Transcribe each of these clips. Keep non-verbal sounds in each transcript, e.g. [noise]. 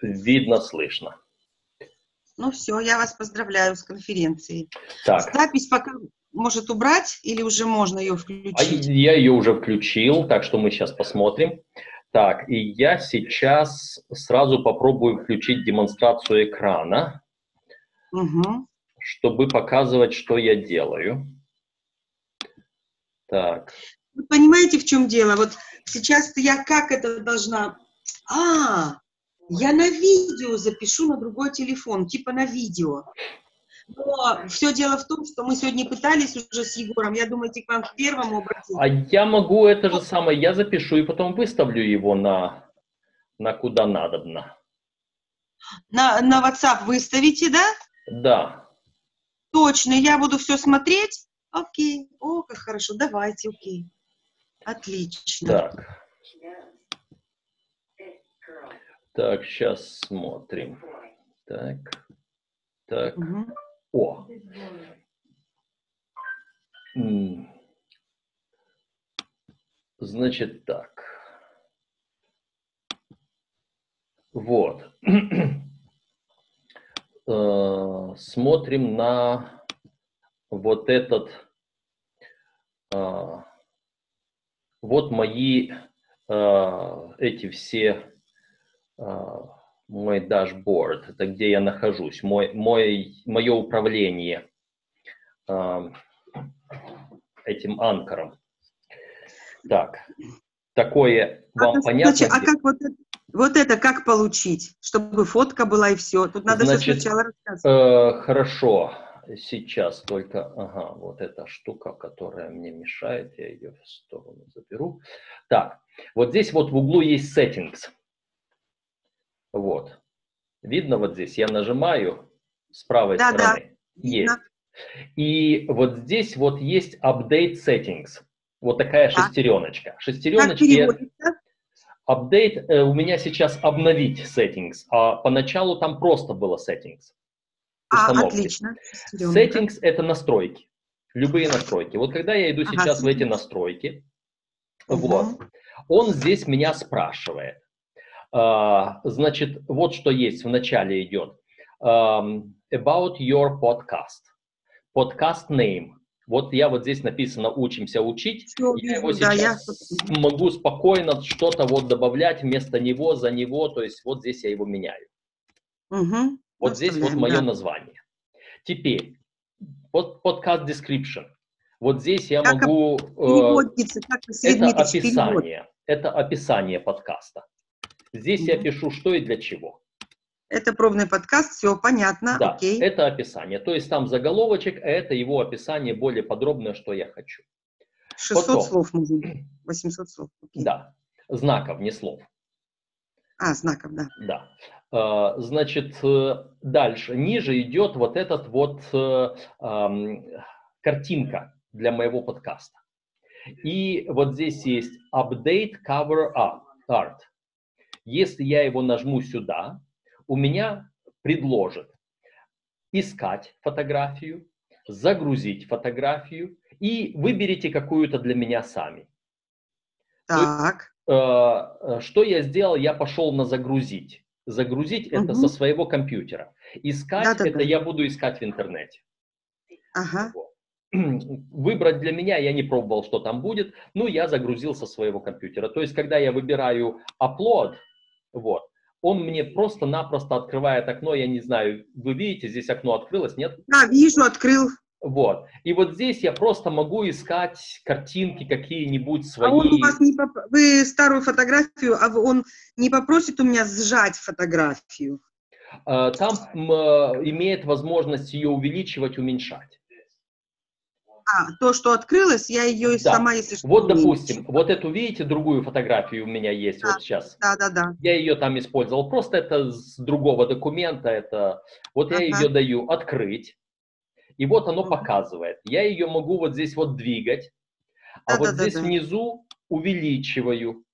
Видно, слышно. Ну все, я вас поздравляю с конференцией. Так. Запись пока может убрать или уже можно ее А включить? я ее уже включил, так что мы сейчас посмотрим. Так, и я сейчас сразу попробую включить демонстрацию экрана, Мгм. чтобы показывать, что я делаю. Так, Вы понимаете, в чем дело? Вот сейчас я как это должна... А, я на видео запишу на другой телефон, типа на видео. Но все дело в том, что мы сегодня пытались уже с Егором, я думаю, к вам к первому обратиться. а я могу это же самое, я запишу и потом выставлю его на, на куда надобно. На, на WhatsApp выставите, да? Да, Точно, я буду все смотреть. Окей, о, как хорошо, давайте, окей. Отлично. так. Так, сейчас смотрим. Так, так. Мгм. О. Значит так. Вот. [clears throat] Э, Смотрим на вот этот. а, Вот мои а, эти все мой дашборд, это где я нахожусь, мой, мой, мое управление а, этим анкором. Так, такое вам а, понятно? значит, а как вот это, вот это как получить, чтобы фотка была и все? Тут надо Значит, сначала рассказывать. Э, хорошо, сейчас только, ага, вот эта штука, которая мне мешает, я ее в сторону заберу. Так, вот здесь вот в углу есть settings. Вот. Видно вот здесь? Я нажимаю с правой Да, да, стороны. Есть. видно. И вот здесь вот есть update settings. Вот такая Так. шестереночка. Шестереночки. Update э, у меня сейчас обновить settings, а поначалу там просто было settings. А, отлично. Settings это настройки. Любые настройки. Вот когда я иду Ага, сейчас в эти настройки, Мгм. вот, он здесь меня спрашивает. А, значит, вот что есть в начале идет. About your podcast. Podcast name. Вот я вот здесь написано «учимся учить». Всё, Я его да, я- сейчас могу спокойно что-то вот добавлять вместо него, за него. То есть вот здесь я его меняю. Мгм. Вот здесь вот мое да. название. Теперь, под, подкаст description. Вот здесь я Как могу... э, как это описание. Это описание подкаста. Здесь я пишу, что и для чего. Это пробный подкаст, все понятно, да, окей. это описание. То есть там заголовочек, а это его описание более подробное, что я хочу. 600 потом. слов быть, 800 слов. окей. Да, знаков, не слов. А, знаков, да. Да. Э, Значит, э, дальше, ниже идет вот этот вот э, картинка для моего подкаста. И вот здесь есть Update Cover Up- Art. Если я его нажму сюда, у меня предложит искать фотографию, загрузить фотографию и выберите какую-то для меня сами. Так, Э, э, что я сделал? Я пошел на загрузить. Загрузить это Мгм. со своего компьютера. Искать Да-да-да. это я буду искать в интернете. ага. [clears throat] Выбрать для меня я не пробовал, что там будет. Ну, я загрузил со своего компьютера. То есть, когда я выбираю upload, вот, он мне просто-напросто открывает окно. Я не знаю, вы видите, здесь окно открылось, нет? Да, вижу, открыл. Вот. И вот здесь я просто могу искать картинки какие-нибудь свои. А он у вас не поп- Вы старую фотографию, а он не попросит у меня сжать фотографию? Э, Там э, имеет возможность ее увеличивать, уменьшать. А, то, что открылось, я ее и Да. сама, если что, Вот, допустим, вот эту, видите, другую фотографию у меня есть Да. вот сейчас. Да, да, да. Я ее там использовал, просто это с другого документа, это вот я Ага. ее даю открыть, и вот оно показывает. Я ее могу вот здесь вот двигать, а вот Да-да-да-да. здесь внизу увеличиваю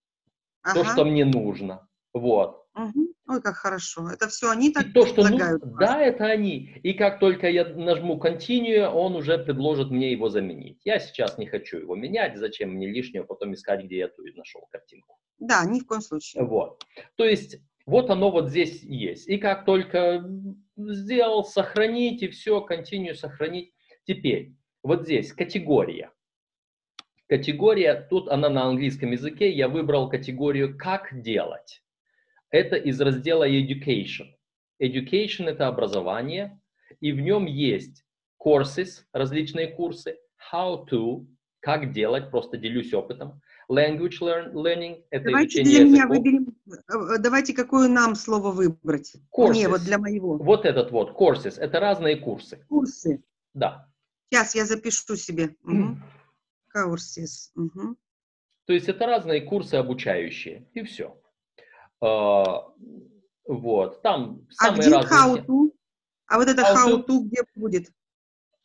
то, Ага. что мне нужно. Вот. Мгм. Ой, как хорошо. Это все они так И то, что предлагают. да, это они. И как только я нажму Continue, он уже предложит мне его заменить. Я сейчас не хочу его менять, зачем мне лишнего потом искать, где я ту нашел картинку. Да, ни в коем случае. Вот. То есть Вот оно вот здесь есть. И как только сделал, сохранить, и все, continue, сохранить. Теперь, вот здесь категория. Категория, тут она на английском языке, я выбрал категорию «Как делать». Это из раздела Education. Education – это образование, и в нем есть courses, различные курсы, how to, как делать, просто делюсь опытом, language learn, learning – это Давайте изучение для меня языков. выберем, э, давайте какое нам слово выбрать. Courses. Не, вот для моего. Вот этот вот, courses, это разные курсы. Курсы. Да. Сейчас я запишу себе. Мгм. [clears throat] Courses. Мгм. То есть это разные курсы обучающие, и все. Вот, там А самые где разные... how to? А вот это How how to? to где будет?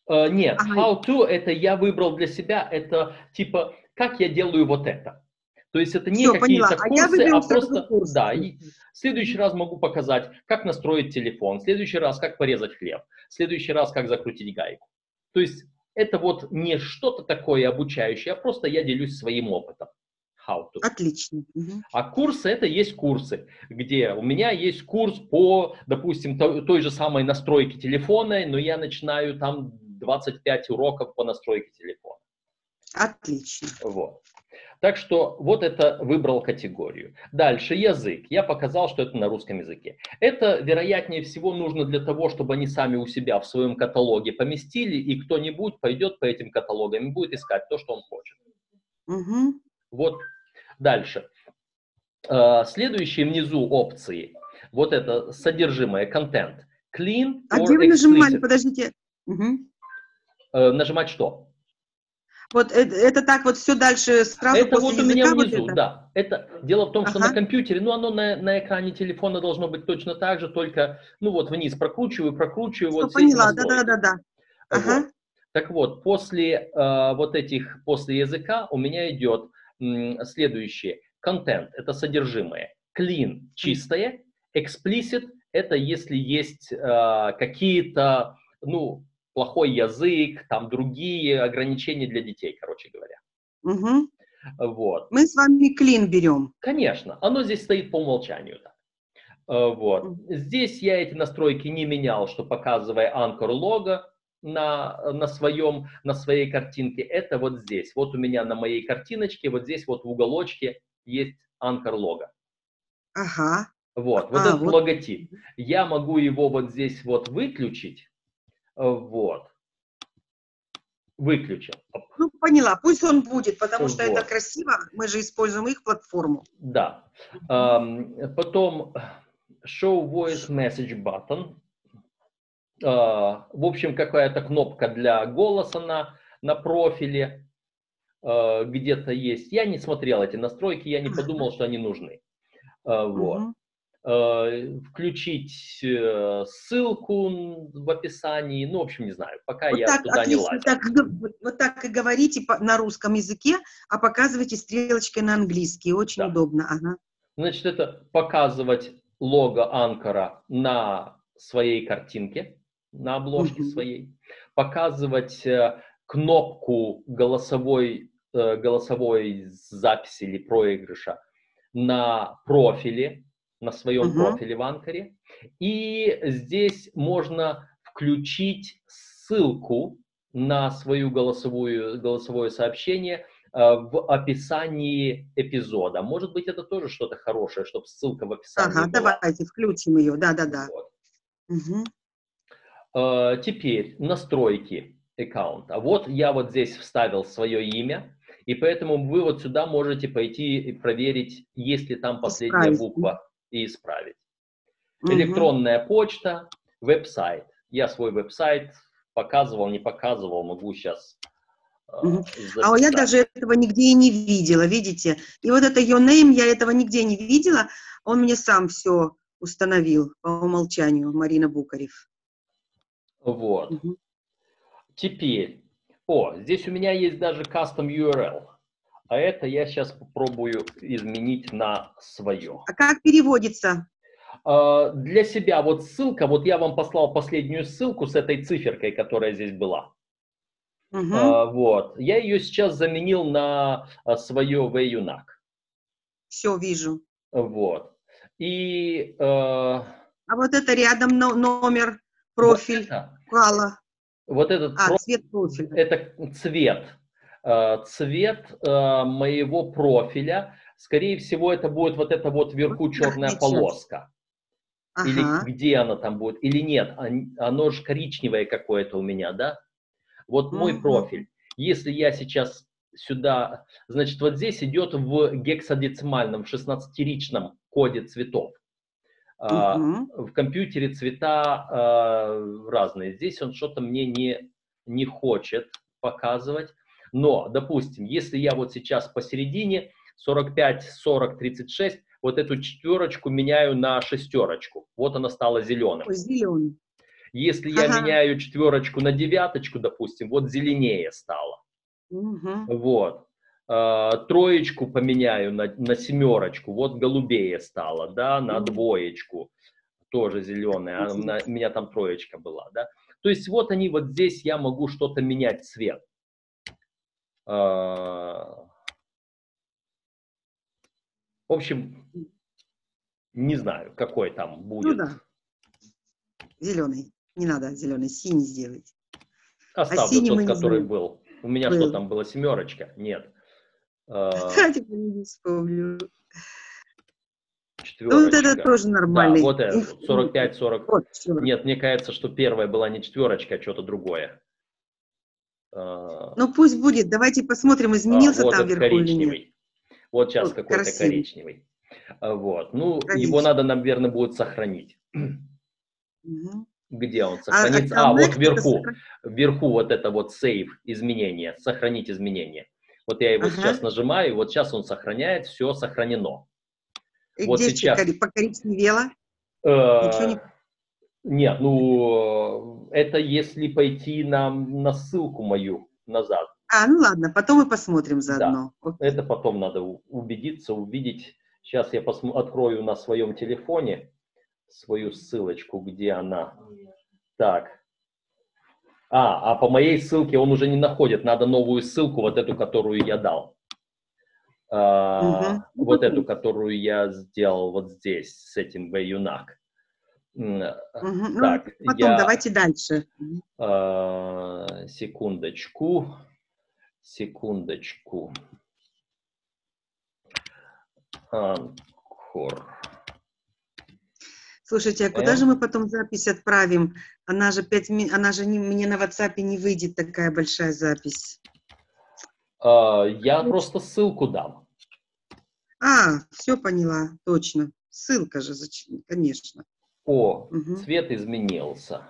Э, Нет, Ага. how to это я выбрал для себя, это типа, как я делаю вот это. То есть это не какие-то. А курсы, а сразу просто, курсы. да, и в следующий раз могу показать, как настроить телефон, в следующий раз, как порезать хлеб, в следующий раз, как закрутить гайку. То есть это вот не что-то такое обучающее, а просто я делюсь своим опытом. How to. Отлично. Мгм. А курсы это есть курсы, где у меня есть курс по, допустим, то- той же самой настройке телефона, но я начинаю там 25 уроков по настройке телефона. Отлично. Вот. Так что вот это выбрал категорию. Дальше язык. Я показал, что это на русском языке. Это, вероятнее всего, нужно для того, чтобы они сами у себя в своем каталоге поместили, и кто-нибудь пойдет по этим каталогам и будет искать то, что он хочет. Мгм. Вот дальше. Э, Следующие внизу опции. Вот это содержимое, контент. Clean А где вы нажимали? Подождите. Э, Нажимать что? Вот это, это так вот все дальше сразу это после вот у меня языка вот внизу, это? да. Это дело в том, что Ага. на компьютере, ну оно на, на экране телефона должно быть точно так же, только, ну вот вниз прокручиваю, прокручиваю, вот все эти поняла, настройки. да-да-да-да. Ага. Вот. Так вот, после э, вот этих, после языка у меня идет м, следующее. Контент – это содержимое. Clean – чистое. Explicit – это если есть э, какие-то, ну, плохой язык, там другие ограничения для детей, короче говоря. Мгм. Вот. Мы с вами клин берем. Конечно, оно здесь стоит по умолчанию. так. Э, Вот. Здесь я эти настройки не менял, что показывая анкор лого на, на, своем, на своей картинке. Это вот здесь. Вот у меня на моей картиночке, вот здесь вот в уголочке есть анкор лого. Ага. Вот, вот А, этот вот. логотип. Я могу его вот здесь вот выключить. Э, Вот. Выключил. Ну, поняла. Пусть он будет, потому что Вот. это красиво. Мы же используем их платформу. Да. Потом Show Voice Message Button. А, В общем, какая-то кнопка для голоса на, на профиле а, где-то есть. Я не смотрел эти настройки, я не подумал, что они нужны. А, Вот. Включить э, ссылку в описании. Ну, в общем, не знаю. Пока Вот я так, туда не отлично. лазил. Так, вот, так и говорите на русском языке, а показывайте стрелочкой на английский. Очень Да. удобно. Ага. Значит, это показывать лого Анкора на своей картинке, на обложке своей, показывать э, кнопку голосовой, э, голосовой записи или проигрыша на профиле, на своем Мгм. профиле в Анкоре. И здесь можно включить ссылку на свою голосовую, голосовое сообщение э, в описании эпизода. Может быть, это тоже что-то хорошее, чтобы ссылка в описании Ага, была. давайте включим ее. Да-да-да. Вот. Мгм. Э, Теперь настройки аккаунта. Вот я вот здесь вставил свое имя, и поэтому вы вот сюда можете пойти и проверить, есть ли там последняя Исправить. буква, и исправить. Мгм. Электронная почта, веб-сайт. Я свой веб-сайт показывал, не показывал, могу сейчас Мгм. А я даже этого нигде и не видела, видите? И вот это your name, я этого нигде не видела. Он мне сам все установил по умолчанию, Марина Букарев. Вот. Мгм. Теперь, о, здесь у меня есть даже custom URL. А это я сейчас попробую изменить на свое. А как переводится? А, Для себя вот ссылка, вот я вам послал последнюю ссылку с этой циферкой, которая здесь была. А, Вот. Я ее сейчас заменил на а, свое VUNAC. Все вижу. Вот. И... Э, а вот это рядом номер, профиль, вот это. Вот этот а, профиль, цвет профиля. Это цвет. Э, цвет э, моего профиля. Скорее всего, это будет вот эта вот вверху черная полоска. Ага. Или где она там будет, или нет. Оно же коричневое какое-то у меня, да? Вот мой угу. профиль. Если я сейчас сюда, значит, вот здесь идет в гексадецимальном, 16-ричном коде цветов. Uh-huh. В компьютере цвета uh, разные. Здесь он что-то мне не, не хочет показывать. Но, допустим, если я вот сейчас посередине 45, 40, 36, вот эту четверочку меняю на шестерочку. Вот она стала зеленым. Зеленый. Если ага. я меняю четверочку на девяточку, допустим, вот зеленее стало. Угу. Вот. А, троечку поменяю на, на семерочку, вот голубее стало, да, на двоечку, тоже зеленая, а на, у меня там троечка была, да. То есть вот они, вот здесь я могу что-то менять цвет. А, в общем, не знаю, какой там будет. Ну да. Зеленый. Не надо зеленый, синий сделать. Оставлю а тот, который был. У меня был. что там было, семерочка? Нет. [laughs] Кстати, не вспомню. Ну, вот это тоже нормально. Да, вот это, 45-40. Вот, Нет, мне кажется, что первая была не четверочка, а что-то другое. А. Ну, пусть будет. Давайте посмотрим, изменился а, вот там вверху коричневый. или нет. Вот сейчас вот, какой-то красивый. коричневый. А, вот. Ну, Коричневый. его надо, наверное, будет сохранить. Угу. Где он а, сохранится? А, а, а вот вверху. Вверху вот это вот save, изменение, сохранить изменение. Вот я его ага. сейчас нажимаю, и вот сейчас он сохраняет, все сохранено. И вот где сейчас... покоричневело? Э, не... Нет, ну, это если пойти на, на ссылку мою назад. А, ну ладно, потом мы посмотрим заодно. Да, это потом надо убедиться, увидеть. Сейчас я открою на своем телефоне свою ссылочку, где она. Так, а, а по моей ссылке он уже не находит, надо новую ссылку, вот эту, которую я дал. А, угу. Вот эту, которую я сделал вот здесь, с этим Вэюнак. Угу. Так, ну, потом я, давайте дальше. А, секундочку, секундочку. Анкор. Слушайте, а куда же мы потом запись отправим? Она же, 5, она же не, мне на WhatsApp не выйдет такая большая запись. А, я просто ссылку дам. А, все поняла, точно. Ссылка же, конечно. О, угу. цвет изменился.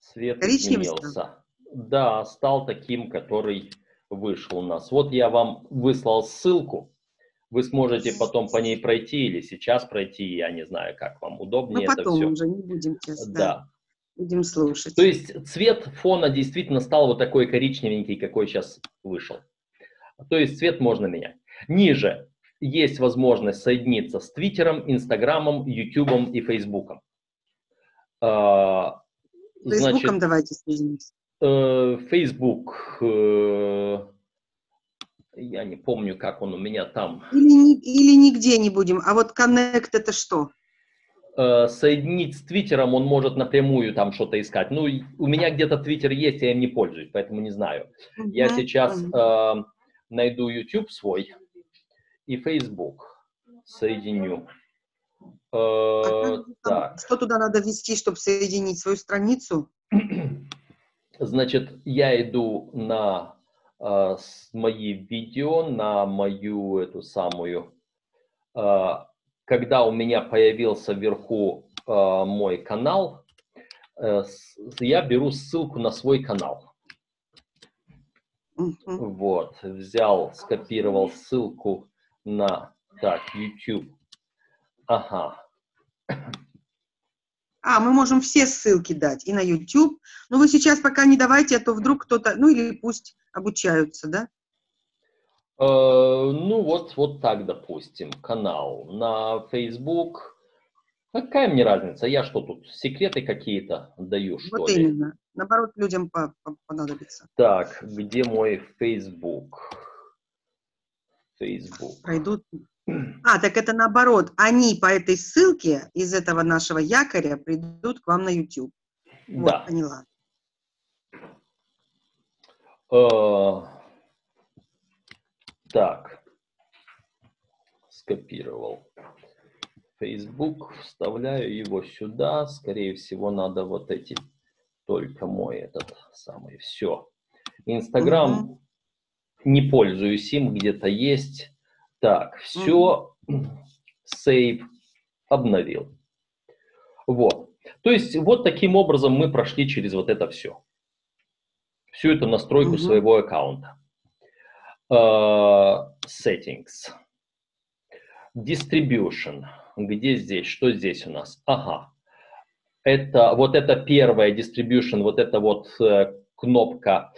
Цвет Коричневый изменился. Стал? Да, стал таким, который вышел у нас. Вот я вам выслал ссылку вы сможете потом по ней пройти или сейчас пройти, я не знаю, как вам удобнее Но потом это все. уже не будем сейчас, да. да. Будем слушать. То есть цвет фона действительно стал вот такой коричневенький, какой сейчас вышел. То есть цвет можно менять. Ниже есть возможность соединиться с Твиттером, Инстаграмом, Ютубом и Фейсбуком. А, Фейсбуком давайте соединимся. Фейсбук э, я не помню, как он у меня там. Или, или нигде не будем. А вот Connect это что? Э, соединить с Твиттером он может напрямую там что-то искать. Ну, у меня где-то Твиттер есть, я им не пользуюсь, поэтому не знаю. Uh-huh. Я сейчас э, найду YouTube свой и Facebook соединю. Э, а так. Что туда надо ввести, чтобы соединить свою страницу? [clears throat] Значит, я иду на э, мои видео на мою эту самую, э, когда у меня появился вверху э, мой канал, э, я беру ссылку на свой канал. Uh-huh. Вот, взял, скопировал ссылку на, так, YouTube. Ага. А, мы можем все ссылки дать и на YouTube. Но вы сейчас пока не давайте, а то вдруг кто-то, ну или пусть обучаются, да? Э, ну вот, вот так, допустим, канал на Facebook. Какая мне разница? Я что тут, секреты какие-то даю, что вот ли? именно. Наоборот, людям понадобится. Так, где мой Facebook? Facebook. Пройдут, А, так это наоборот. Они по этой ссылке из этого нашего якоря придут к вам на YouTube. Вот, Да. поняла. Э, Так. Скопировал. Facebook, вставляю его сюда. Скорее всего, надо вот эти, только мой этот самый. Все. Инстаграм Мгм. не пользуюсь им, где-то есть. Так, все. Сейв. Обновил. Вот. То есть вот таким образом мы прошли через вот это все. Всю эту настройку Мгм. своего аккаунта. Э, Settings. Distribution. Где здесь? Что здесь у нас? Ага. Это вот это первая distribution, вот эта вот э, кнопка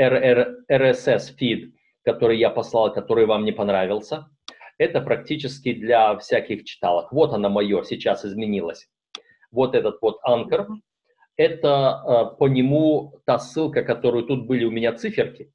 RR RSS feed, который я послал, который вам не понравился. Это практически для всяких читалок. Вот она мое, сейчас изменилась. Вот этот вот анкер. Это э, по нему та ссылка, которую тут были у меня циферки,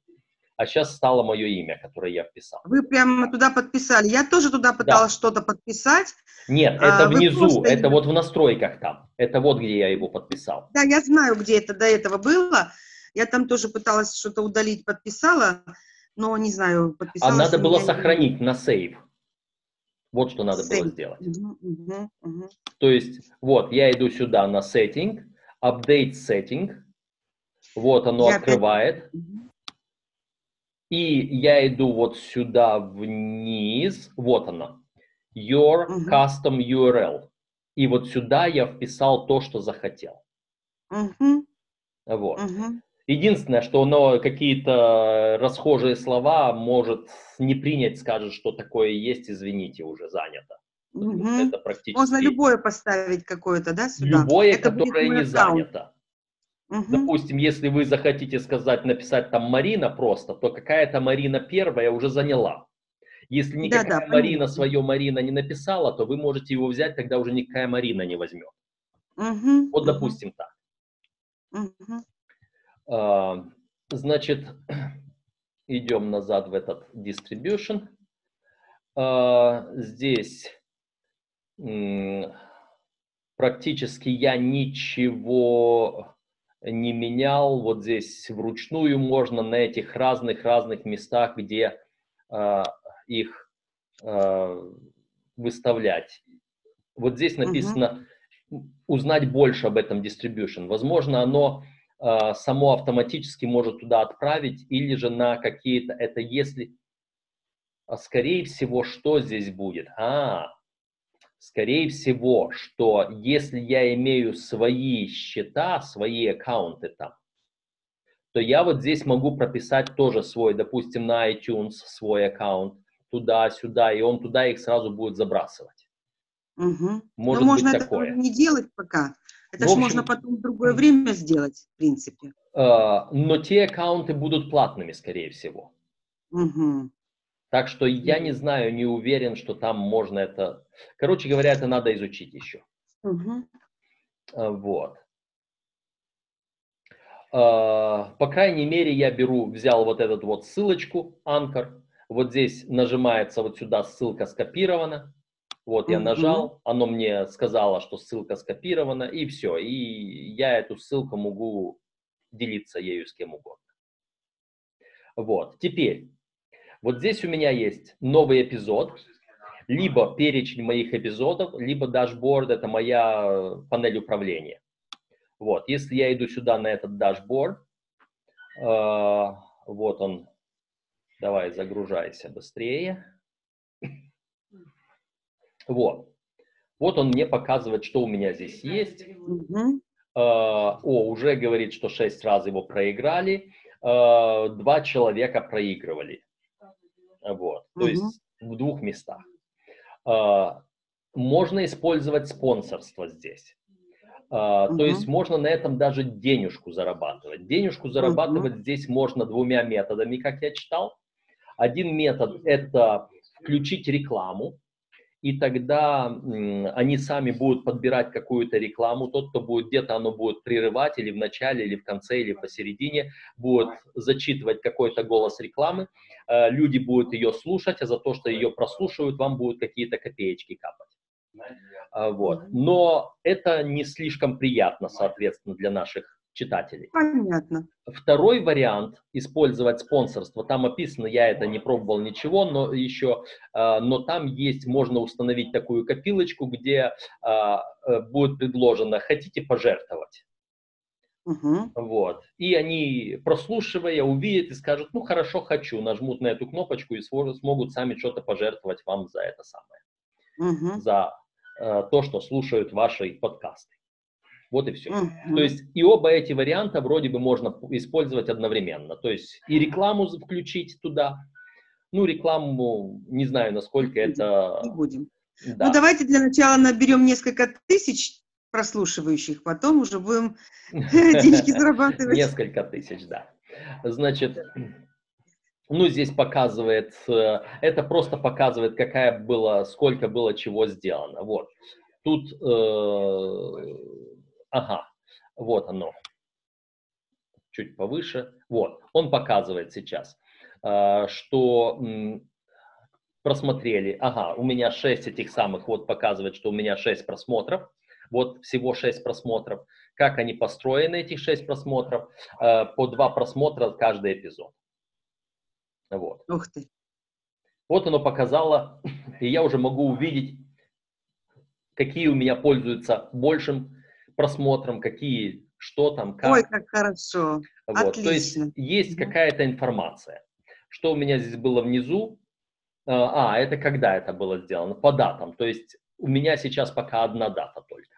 а сейчас стало мое имя, которое я вписал. Вы прямо туда подписали. Я тоже туда пыталась что-то подписать. Нет, А, это вы внизу, просто это вот в настройках там. Это вот где я его подписал. Да, я знаю, где это до этого было. Я там тоже пыталась что-то удалить, подписала, но не знаю, А подписалась. надо было меня не- сохранить на сейв. Вот что надо было Сейв. сделать. Мгм, мгм, мгм. То есть, вот, я иду сюда на setting, update setting, вот оно Я опять- открывает, Мгм. И я иду вот сюда вниз, вот оно, your Мгм. custom URL. И вот сюда я вписал то, что захотел. Мгм, Вот. мгм. Единственное, что оно какие-то расхожие слова может не принять, скажет, что такое есть, извините, уже занято. Мгм. Это практически Можно любое поставить какое-то, да, сюда? любое, Это которое не аккаунт. занято. Мгм. Допустим, если вы захотите сказать, написать там Марина просто, то какая-то Марина первая уже заняла. Если никакая Да-да, Марина понятно. свое Марина не написала, то вы можете его взять, тогда уже никакая Марина не возьмет. Мгм, Вот, допустим, так. мгм. А, Значит, [clears throat] идем назад в этот distribution. А, Здесь практически я ничего не менял. Вот здесь вручную можно на этих разных-разных местах, где а, их а, выставлять. Вот здесь написано узнать больше об этом distribution. Возможно, оно а, само автоматически может туда отправить, или же на какие-то, это если, а, скорее всего, что здесь будет? А, скорее всего, что если я имею свои счета, свои аккаунты там, то я вот здесь могу прописать тоже свой, допустим, на iTunes свой аккаунт, туда-сюда, и он туда их сразу будет забрасывать. Мгм. Может Но быть можно это такое. не делать пока. Это Ну, ж в общем, можно потом в другое время сделать, в принципе. А, но те аккаунты будут платными, скорее всего. Мгм. Так что я не знаю, не уверен, что там можно это... Короче говоря, это надо изучить еще. Мгм. А, Вот. А, По крайней мере, я беру, взял вот этот вот ссылочку, анкор. Вот здесь нажимается вот сюда ссылка скопирована. Вот я нажал, оно мне сказало, что ссылка скопирована, и все. И я эту ссылку могу делиться ею с кем угодно. Вот. Теперь, вот здесь у меня есть новый эпизод, либо перечень моих эпизодов, либо дашборд, это моя э, панель управления. Вот, если я иду сюда на этот дашборд, э, вот он, давай загружайся быстрее. Вот, вот он мне показывает, что у меня здесь есть. Э, О, уже говорит, что 6 раз его проиграли, э, два человека проигрывали. Вот, то Мгм. есть в двух местах. Э, Можно использовать спонсорство здесь. А, То Мгм. есть можно на этом даже денежку зарабатывать. Денежку зарабатывать здесь можно двумя методами, как я читал. Один метод – это включить рекламу, и тогда они сами будут подбирать какую-то рекламу, тот, кто будет где-то, оно будет прерывать или в начале, или в конце, или посередине, будет зачитывать какой-то голос рекламы, э, люди будут ее слушать, а за то, что ее прослушивают, вам будут какие-то копеечки капать. А, вот. Но это не слишком приятно, соответственно, для наших читателей. Понятно. Второй вариант использовать спонсорство. Там описано, я это не пробовал ничего, но еще, а, но там есть, можно установить такую копилочку, где а, э, будет предложено, хотите пожертвовать. Угу. Вот. И они, прослушивая, увидят и скажут, ну хорошо, хочу, нажмут на эту кнопочку и смогут сами что-то пожертвовать вам за это самое. Угу. За э, то, что слушают ваши подкасты. Вот и все. Mm-hmm. То есть и оба эти варианта вроде бы можно использовать одновременно. То есть и рекламу включить туда. Ну, рекламу, не знаю, насколько это... Не будем. Да. Ну, давайте для начала наберем несколько тысяч прослушивающих, потом уже будем [laughs] денежки зарабатывать. Несколько тысяч, да. Значит, ну, здесь показывает, э, это просто показывает, какая была, сколько было чего сделано. Вот. Тут э, Ага, вот оно. Чуть повыше. Вот, он показывает сейчас, а, что просмотрели, ага, у меня 6 этих самых, вот показывает, что у меня 6 просмотров, вот всего 6 просмотров. Как они построены, этих 6 просмотров? А, по 2 просмотра каждый эпизод. Вот. Ух ты. Вот оно показало, и я уже могу увидеть, какие у меня пользуются большим просмотром, какие, что там, как. Ой, как хорошо. Вот. Отлично. То есть есть какая-то информация. Что у меня здесь было внизу? А, а, это когда это было сделано? По датам. То есть у меня сейчас пока одна дата только.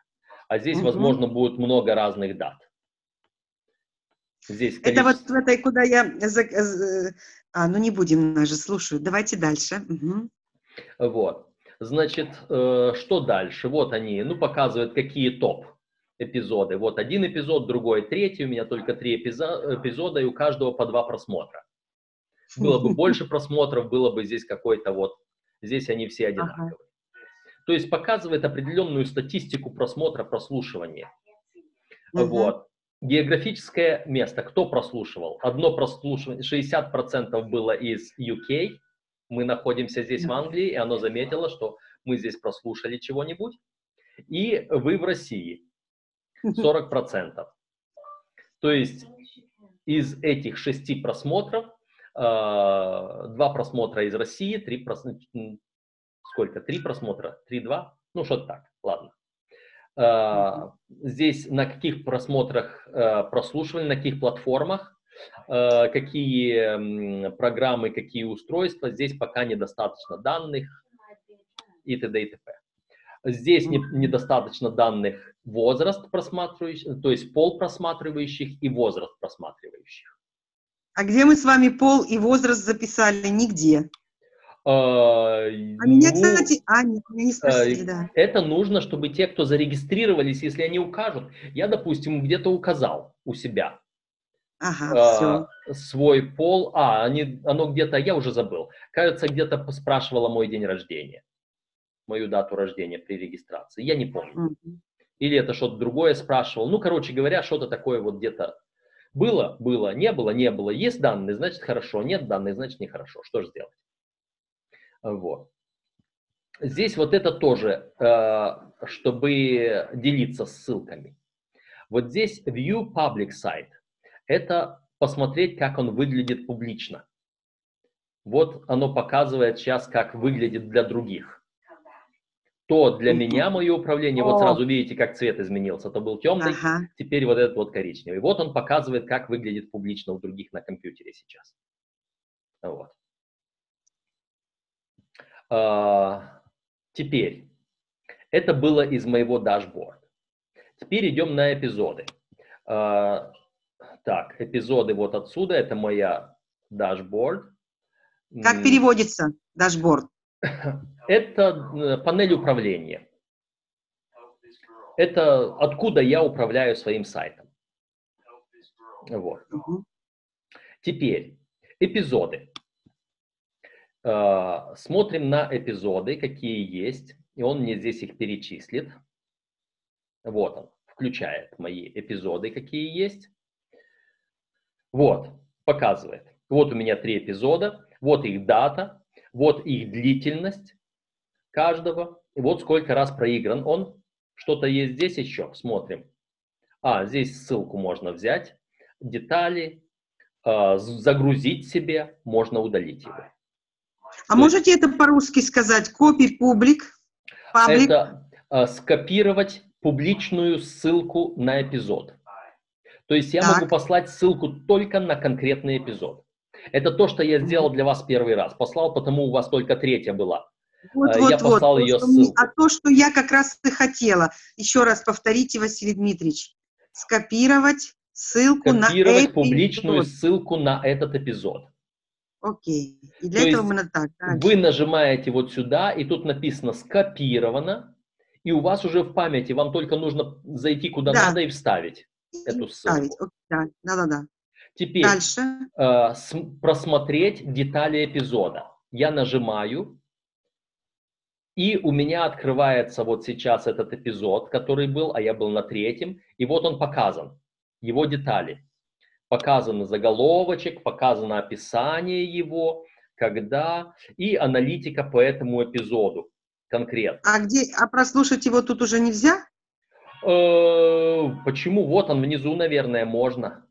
А здесь, угу. возможно, будет много разных дат. Здесь количество... Это вот в этой, куда я... А, ну не будем, нас же слушают. Давайте дальше. Угу. Вот. Значит, э, что дальше? Вот они, ну, показывают, какие топ эпизоды. Вот один эпизод, другой третий, у меня только три эпизода, и у каждого по два просмотра. Было бы [laughs] больше просмотров, было бы здесь какой-то вот, здесь они все одинаковые. Ага. То есть показывает определенную статистику просмотра, прослушивания. Угу. Вот. Географическое место. Кто прослушивал? Одно прослушивание, 60% было из UK. Мы находимся здесь в Англии, и оно заметило, что мы здесь прослушали чего-нибудь. И вы в России. 40%. То есть из этих шести просмотров, э, два просмотра из России, три просмотра, сколько? Три просмотра? Три-два? Ну, что-то так, ладно. Э, здесь на каких просмотрах э, прослушивали, на каких платформах, какие программы, какие устройства, здесь пока недостаточно данных и т.д. и т.п. Здесь не, недостаточно данных возраст просматривающих, то есть пол просматривающих и возраст просматривающих. А где мы с вами пол и возраст записали? Нигде. А, а меня, ну, кстати, а, нет, меня не спросили, а, да. Это нужно, чтобы те, кто зарегистрировались, если они укажут, я, допустим, где-то указал у себя ага, а, свой пол, а, они, оно где-то, я уже забыл, кажется, где-то спрашивала мой день рождения мою дату рождения при регистрации. Я не помню. Или это что-то другое спрашивал. Ну, короче говоря, что-то такое вот где-то было, было, не было, не было. Есть данные, значит хорошо. Нет данных, значит нехорошо. Что же сделать? Вот. Здесь вот это тоже, э, чтобы делиться ссылками. Вот здесь View Public Site. Это посмотреть, как он выглядит публично. Вот оно показывает сейчас, как выглядит для других то для меня мое управление, вот сразу видите, как цвет изменился, то был темный, ага. теперь вот этот вот коричневый. Вот он показывает, как выглядит публично у других на компьютере сейчас. Вот. А, теперь, это было из моего дашборда. Теперь идем на эпизоды. А, так, эпизоды вот отсюда, это моя дашборд. Как переводится дашборд? Это э, панель управления. Это откуда я управляю своим сайтом. Вот. Теперь эпизоды. э, смотрим на эпизоды, какие есть, и он мне здесь их перечислит. Вот он, включает мои эпизоды, какие есть. Вот, показывает. Вот у меня три эпизода, вот их дата, вот их длительность каждого, и вот сколько раз проигран он. Что-то есть здесь еще, смотрим. А, здесь ссылку можно взять, детали, э, загрузить себе, можно удалить его. А То можете это по-русски сказать? Копий публик? Это э, скопировать публичную ссылку на эпизод. То есть я так. могу послать ссылку только на конкретный эпизод. Это то, что я сделал для вас первый раз. Послал, потому у вас только третья была. Вот, я вот, послал вот. ее ссылку. А то, что я как раз и хотела. Еще раз повторите, Василий Дмитриевич. Скопировать ссылку Скопировать на публичную эпизод. ссылку на этот эпизод. Окей. И для То этого мы надо так. Дальше. Вы нажимаете вот сюда, и тут написано «скопировано», и у вас уже в памяти, вам только нужно зайти куда да. надо и вставить и эту ссылку. Окей, да, да, да. да. Теперь. Э, просмотреть детали эпизода. Я нажимаю, и у меня открывается вот сейчас этот эпизод, который был, а я был на третьем, и вот он показан, его детали. Показан заголовочек, показано описание его, когда, и аналитика по этому эпизоду конкретно. А где, а прослушать его тут уже нельзя? Э, почему? Вот он внизу, наверное, можно.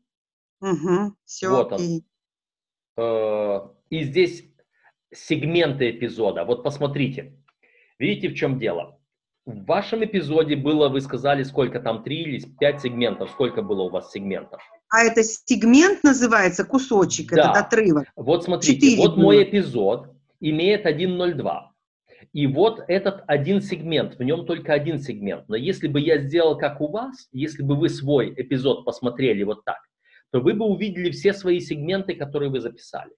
Угу, все вот окей. он. Э, и здесь сегменты эпизода. Вот посмотрите. Видите, в чем дело? В вашем эпизоде было, вы сказали, сколько там, три или пять сегментов. Сколько было у вас сегментов? А это сегмент называется, кусочек, да. этот отрывок? Вот смотрите, 4 вот было. мой эпизод имеет 1.02. И вот этот один сегмент, в нем только один сегмент. Но если бы я сделал как у вас, если бы вы свой эпизод посмотрели вот так, то вы бы увидели все свои сегменты, которые вы записали.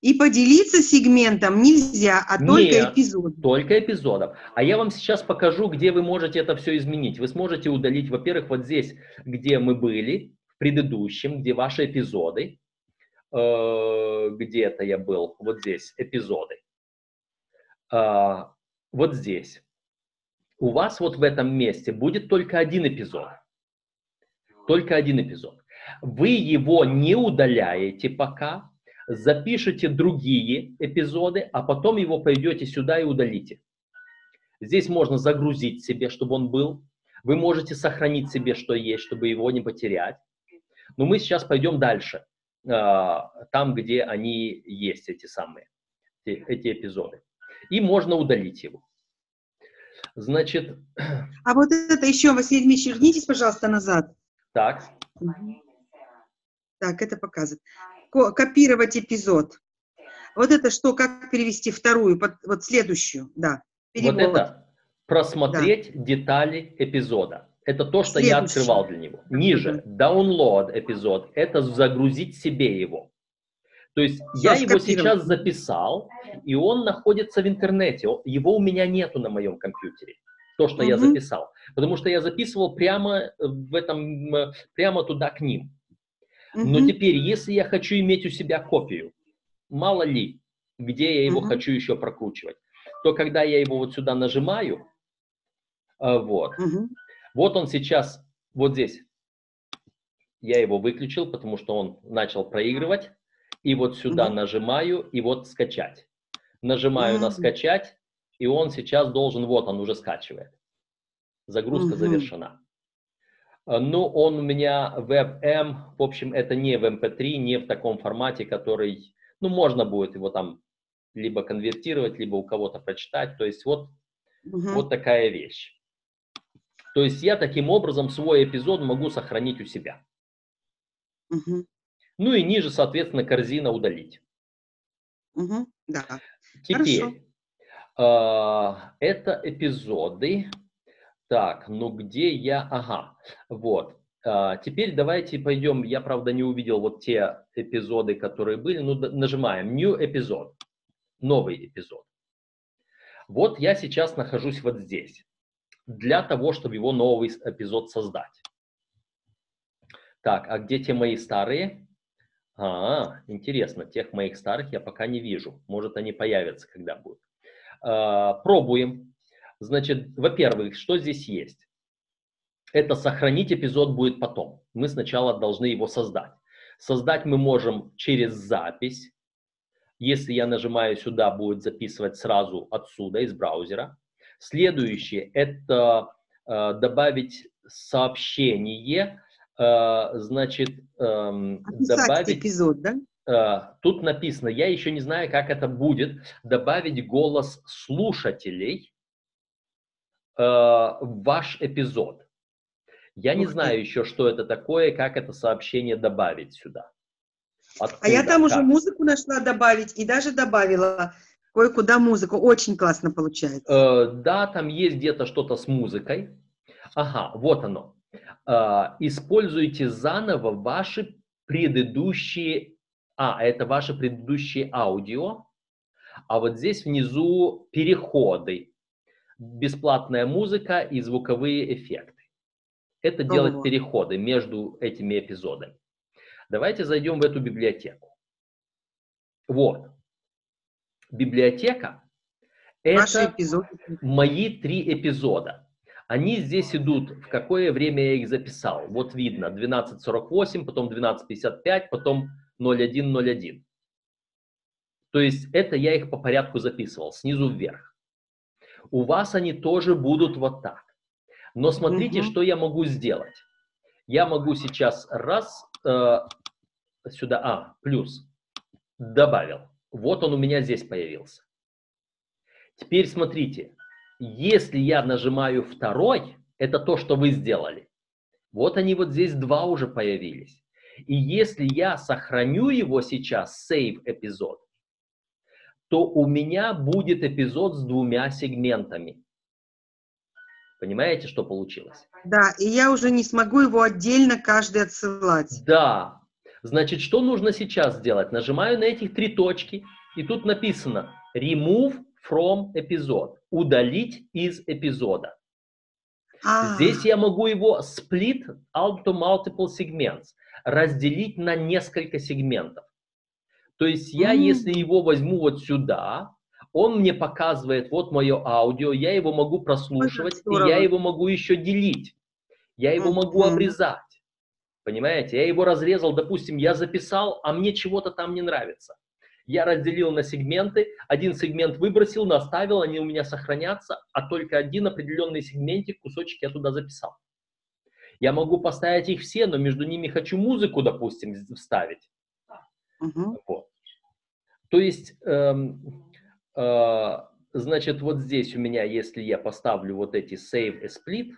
И поделиться сегментом нельзя, а Нет, только эпизодом. только эпизодом. А я вам сейчас покажу, где вы можете это все изменить. Вы сможете удалить, во-первых, вот здесь, где мы были, в предыдущем, где ваши эпизоды. Э, где это я был? Вот здесь, эпизоды. Э, вот здесь. У вас вот в этом месте будет только один эпизод. Только один эпизод. Вы его не удаляете пока, запишите другие эпизоды, а потом его пойдете сюда и удалите. Здесь можно загрузить себе, чтобы он был. Вы можете сохранить себе, что есть, чтобы его не потерять. Но мы сейчас пойдем дальше, а, там, где они есть, эти самые, эти эпизоды. И можно удалить его. Значит... [clears throat] А вот это еще, Василий Дмитриевич, вернитесь, пожалуйста, назад. Так. Так, это показывает копировать эпизод. Вот это что, как перевести вторую, вот следующую, да. Перевод. Вот это просмотреть да. детали эпизода. Это то, что я открывал для него. Ниже, download эпизод, это загрузить себе его. То есть Все, я его сейчас записал, и он находится в интернете. Его у меня нету на моем компьютере. То, что угу. я записал. Потому что я записывал прямо в этом, прямо туда к ним. Но теперь, если я хочу иметь у себя копию, мало ли, где я его uh хочу еще прокручивать, то когда я его вот сюда нажимаю, э, вот, uh вот он сейчас, вот здесь, я его выключил, потому что он начал проигрывать, и вот сюда uh нажимаю, и вот скачать. Нажимаю uh на скачать, и он сейчас должен, вот он уже скачивает. Загрузка uh завершена. Э, ну, он у меня WebM, в общем, это не в MP3, не в таком формате, который, ну, можно будет его там либо конвертировать, либо у кого-то прочитать. То есть вот, угу. вот такая вещь. То есть я таким образом свой эпизод могу сохранить у себя. Угу. Ну и ниже, соответственно, корзина удалить. Угу. Да. Теперь, э, это эпизоды. Так, ну где я? Ага, вот. А, теперь давайте пойдем. Я, правда, не увидел вот те эпизоды, которые были. Ну, нажимаем New эпизод. Новый эпизод. Вот я сейчас нахожусь вот здесь. Для того, чтобы его новый эпизод создать. Так, а где те мои старые? А, интересно, тех моих старых я пока не вижу. Может, они появятся, когда будут. А, пробуем. Значит, во-первых, что здесь есть? Это сохранить эпизод будет потом. Мы сначала должны его создать. Создать мы можем через запись. Если я нажимаю сюда, будет записывать сразу отсюда, из браузера. Следующее – это э, добавить сообщение, э, значит, э, добавить... эпизод, да? Э, тут написано, я еще не знаю, как это будет, добавить голос слушателей э, в ваш эпизод. Я не знаю еще, что это такое, как это сообщение добавить сюда. Откуда, а я там как? уже музыку нашла добавить и даже добавила кое-куда музыку. Очень классно получается. Э, да, там есть где-то что-то с музыкой. Ага, вот оно. Э, используйте заново ваши предыдущие... А, это ваши предыдущие аудио. А вот здесь внизу переходы. Бесплатная музыка и звуковые эффекты это Ого. делать переходы между этими эпизодами. Давайте зайдем в эту библиотеку. Вот. Библиотека – это эпизоды. мои три эпизода. Они здесь идут, в какое время я их записал. Вот видно, 12.48, потом 12.55, потом 01.01. То есть это я их по порядку записывал, снизу вверх. У вас они тоже будут вот так. Но смотрите, угу. что я могу сделать. Я могу сейчас раз э, сюда, а, плюс, добавил. Вот он у меня здесь появился. Теперь смотрите, если я нажимаю второй, это то, что вы сделали. Вот они вот здесь два уже появились. И если я сохраню его сейчас, save эпизод, то у меня будет эпизод с двумя сегментами. Понимаете, что получилось? Да, и я уже не смогу его отдельно каждый отсылать. Да. Значит, что нужно сейчас сделать? Нажимаю на этих три точки, и тут написано remove from episode. Удалить из эпизода. А. Здесь я могу его split out to multiple segments. Разделить на несколько сегментов. То есть я, mm. если его возьму вот сюда, он мне показывает, вот мое аудио, я его могу прослушивать, и я его могу еще делить. Я его могу обрезать. Понимаете? Я его разрезал, допустим, я записал, а мне чего-то там не нравится. Я разделил на сегменты, один сегмент выбросил, наставил, они у меня сохранятся, а только один определенный сегментик, кусочек я туда записал. Я могу поставить их все, но между ними хочу музыку, допустим, вставить. Угу. Вот. То есть эм, а, значит, вот здесь у меня, если я поставлю вот эти save и split,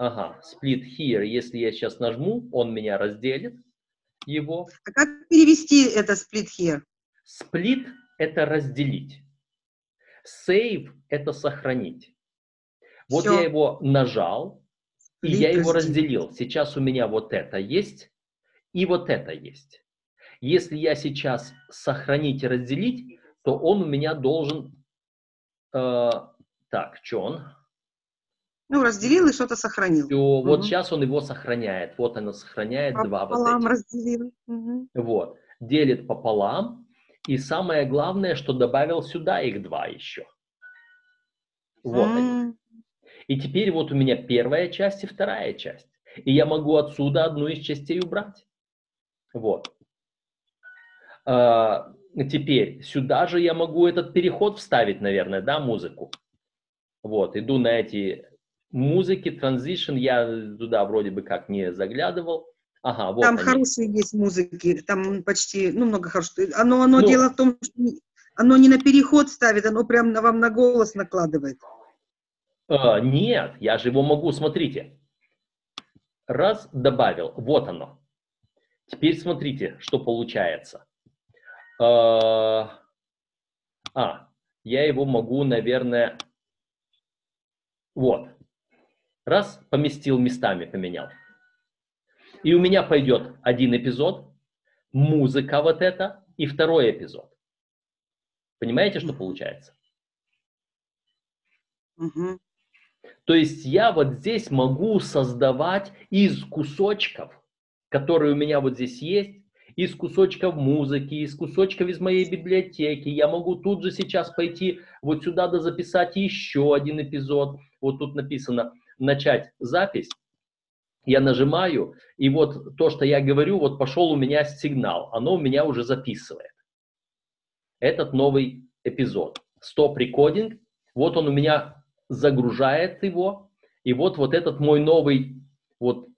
ага, split here, если я сейчас нажму, он меня разделит, его. А как перевести это split here? Split – это разделить. Save – это сохранить. Вот Все. я его нажал, и я его разделил. Сейчас у меня вот это есть, и вот это есть. Если я сейчас сохранить и разделить, то он у меня должен... Э, так, что он? Ну, разделил и что-то сохранил. Все, угу. Вот сейчас он его сохраняет. Вот оно сохраняет пополам два вот этих. разделил. Угу. Вот. Делит пополам. И самое главное, что добавил сюда их два еще. Вот mm. они. И теперь вот у меня первая часть и вторая часть. И я могу отсюда одну из частей убрать. Вот. А, Теперь сюда же я могу этот переход вставить, наверное, да, музыку. Вот, иду на эти музыки, transition, я туда вроде бы как не заглядывал. Ага, вот Там они. хорошие есть музыки, там почти, ну, много хороших. Оно, оно ну, дело в том, что оно не на переход ставит, оно прям на, вам на голос накладывает. А, нет, я же его могу, смотрите. Раз, добавил, вот оно. Теперь смотрите, что получается. А, а, я его могу, наверное, вот. Раз, поместил местами, поменял. И у меня пойдет один эпизод, музыка вот эта, и второй эпизод. Понимаете, что получается? Угу. То есть я вот здесь могу создавать из кусочков, которые у меня вот здесь есть, из кусочков музыки, из кусочков из моей библиотеки. Я могу тут же сейчас пойти вот сюда да записать еще один эпизод. Вот тут написано начать запись. Я нажимаю, и вот то, что я говорю, вот пошел у меня сигнал. Оно у меня уже записывает. Этот новый эпизод. Стоп рекординг. Вот он у меня загружает его. И вот, вот этот мой новый, вот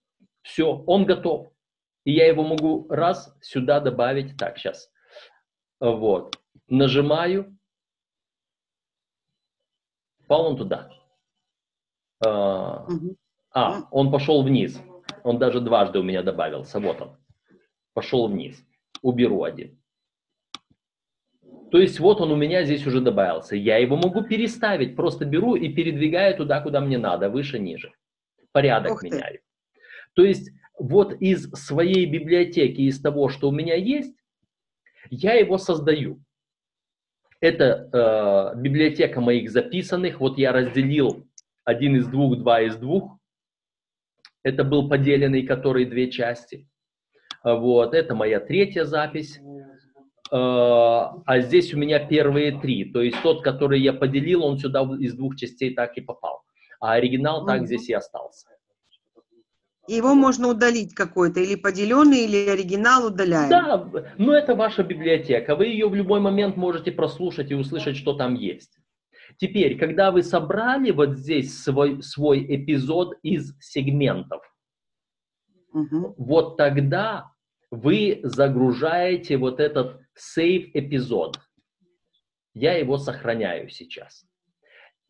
все, он готов. И я его могу раз сюда добавить. Так, сейчас. Вот. Нажимаю. Пал он туда. А, а, он пошел вниз. Он даже дважды у меня добавился. Вот он. Пошел вниз. Уберу один. То есть вот он у меня здесь уже добавился. Я его могу переставить. Просто беру и передвигаю туда, куда мне надо. Выше, ниже. Порядок меняю. То есть вот из своей библиотеки, из того, что у меня есть, я его создаю. Это э, библиотека моих записанных. Вот я разделил один из двух, два из двух. Это был поделенный, который две части. Вот, это моя третья запись. А здесь у меня первые три. То есть тот, который я поделил, он сюда из двух частей так и попал. А оригинал так здесь и остался. Его можно удалить какой-то, или поделенный, или оригинал удаляем. Да, но это ваша библиотека. Вы ее в любой момент можете прослушать и услышать, что там есть. Теперь, когда вы собрали вот здесь свой, свой эпизод из сегментов, угу. вот тогда вы загружаете вот этот save эпизод. Я его сохраняю сейчас.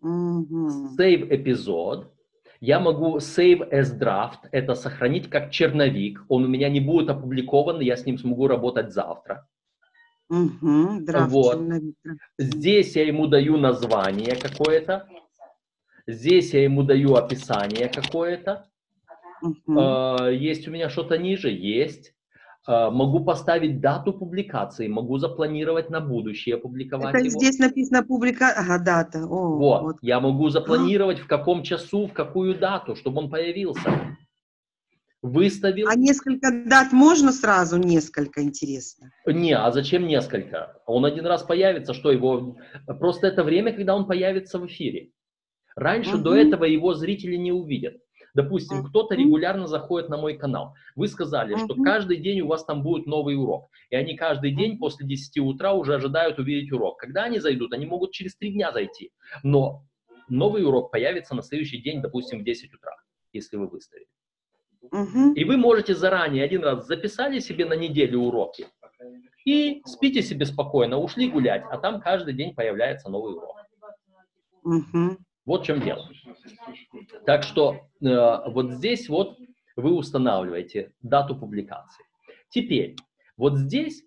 Угу. Save эпизод я могу save as draft, это сохранить как черновик. Он у меня не будет опубликован, я с ним смогу работать завтра. Угу, драфт, вот. Здесь я ему даю название какое-то. Здесь я ему даю описание какое-то. Угу. Есть у меня что-то ниже? Есть. А, могу поставить дату публикации, могу запланировать на будущее публиковать Это его. здесь написано публика... Ага, дата. О, вот. вот, я могу запланировать, в каком часу, в какую дату, чтобы он появился. Выставил. А несколько дат можно сразу? Несколько, интересно. Не, а зачем несколько? Он один раз появится, что его... Просто это время, когда он появится в эфире. Раньше, угу. до этого его зрители не увидят. Допустим, кто-то регулярно заходит на мой канал. Вы сказали, что каждый день у вас там будет новый урок. И они каждый день после 10 утра уже ожидают увидеть урок. Когда они зайдут, они могут через 3 дня зайти. Но новый урок появится на следующий день, допустим, в 10 утра, если вы выставите. И вы можете заранее один раз записали себе на неделю уроки и спите себе спокойно, ушли гулять, а там каждый день появляется новый урок. Вот в чем дело. Так что э, вот здесь вот вы устанавливаете дату публикации. Теперь, вот здесь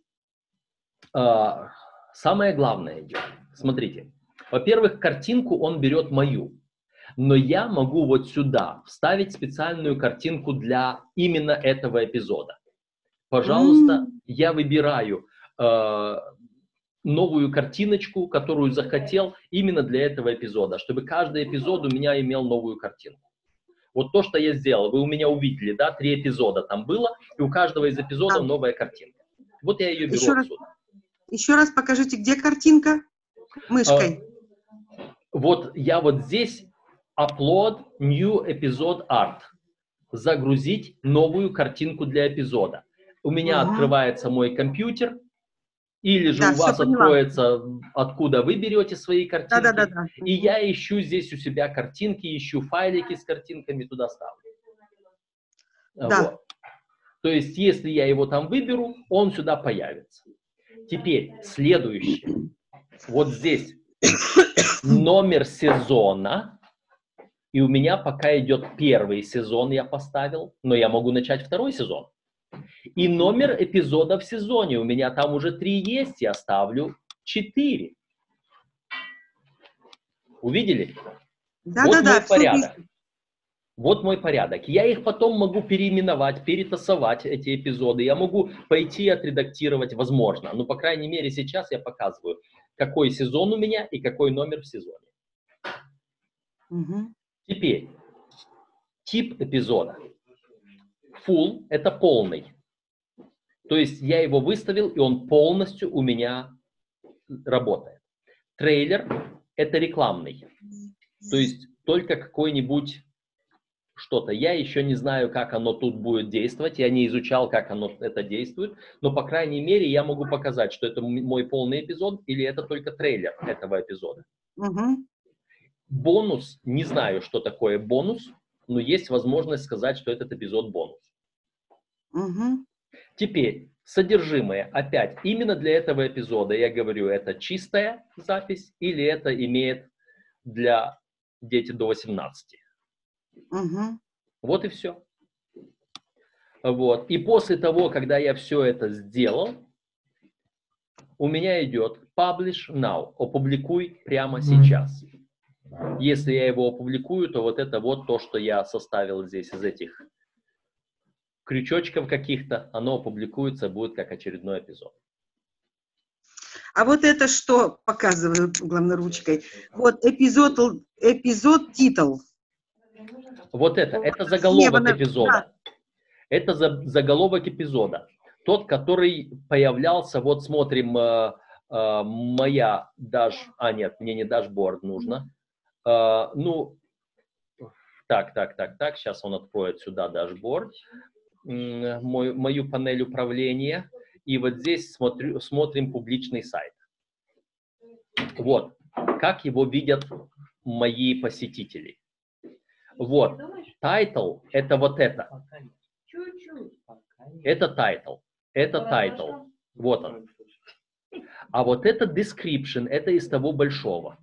э, самое главное идет. Смотрите, во-первых, картинку он берет мою, но я могу вот сюда вставить специальную картинку для именно этого эпизода. Пожалуйста, mm. я выбираю э, новую картиночку, которую захотел именно для этого эпизода, чтобы каждый эпизод у меня имел новую картинку. Вот то, что я сделал, вы у меня увидели, да, три эпизода там было, и у каждого из эпизодов новая картинка. Вот я ее беру еще отсюда. Раз, еще раз покажите, где картинка? Мышкой. А, вот я вот здесь upload new episode art. Загрузить новую картинку для эпизода. У меня ага. открывается мой компьютер, или же да, у вас откроется, откуда вы берете свои картинки. Да, да, да, да. И я ищу здесь у себя картинки, ищу файлики с картинками, туда ставлю. Да. Вот. То есть, если я его там выберу, он сюда появится. Теперь, следующее. Вот здесь номер сезона. И у меня пока идет первый сезон, я поставил, но я могу начать второй сезон. И номер эпизода в сезоне. У меня там уже три есть, я ставлю четыре. Увидели? Да, вот да, мой да, порядок. Вот мой порядок. Я их потом могу переименовать, перетасовать, эти эпизоды. Я могу пойти отредактировать, возможно. Ну, по крайней мере, сейчас я показываю, какой сезон у меня и какой номер в сезоне. Угу. Теперь, тип эпизода. Full – это полный. То есть я его выставил, и он полностью у меня работает. Трейлер – это рекламный. То есть только какой-нибудь что-то. Я еще не знаю, как оно тут будет действовать, я не изучал, как оно это действует, но, по крайней мере, я могу показать, что это мой полный эпизод или это только трейлер этого эпизода. Угу. Бонус, не знаю, что такое бонус, но есть возможность сказать, что этот эпизод бонус. Угу. Теперь, содержимое, опять, именно для этого эпизода, я говорю, это чистая запись или это имеет для дети до 18. Угу. Вот и все. Вот. И после того, когда я все это сделал, у меня идет publish now, опубликуй прямо сейчас. Если я его опубликую, то вот это вот то, что я составил здесь из этих крючочков каких-то, оно опубликуется, будет как очередной эпизод. А вот это что показывают главной ручкой? Вот эпизод, episode title. Вот это, это заголовок эпизода. Это за, заголовок эпизода. Тот, который появлялся, вот смотрим, э, э, моя даш, а нет, мне не дашборд нужно. Э, ну, так, так, так, так, сейчас он откроет сюда дашборд, мой, мою панель управления. И вот здесь смотрю, смотрим публичный сайт. Вот, как его видят мои посетители. Вот, title – это вот это. Это title. Это title. Вот он. А вот это description, это из того большого.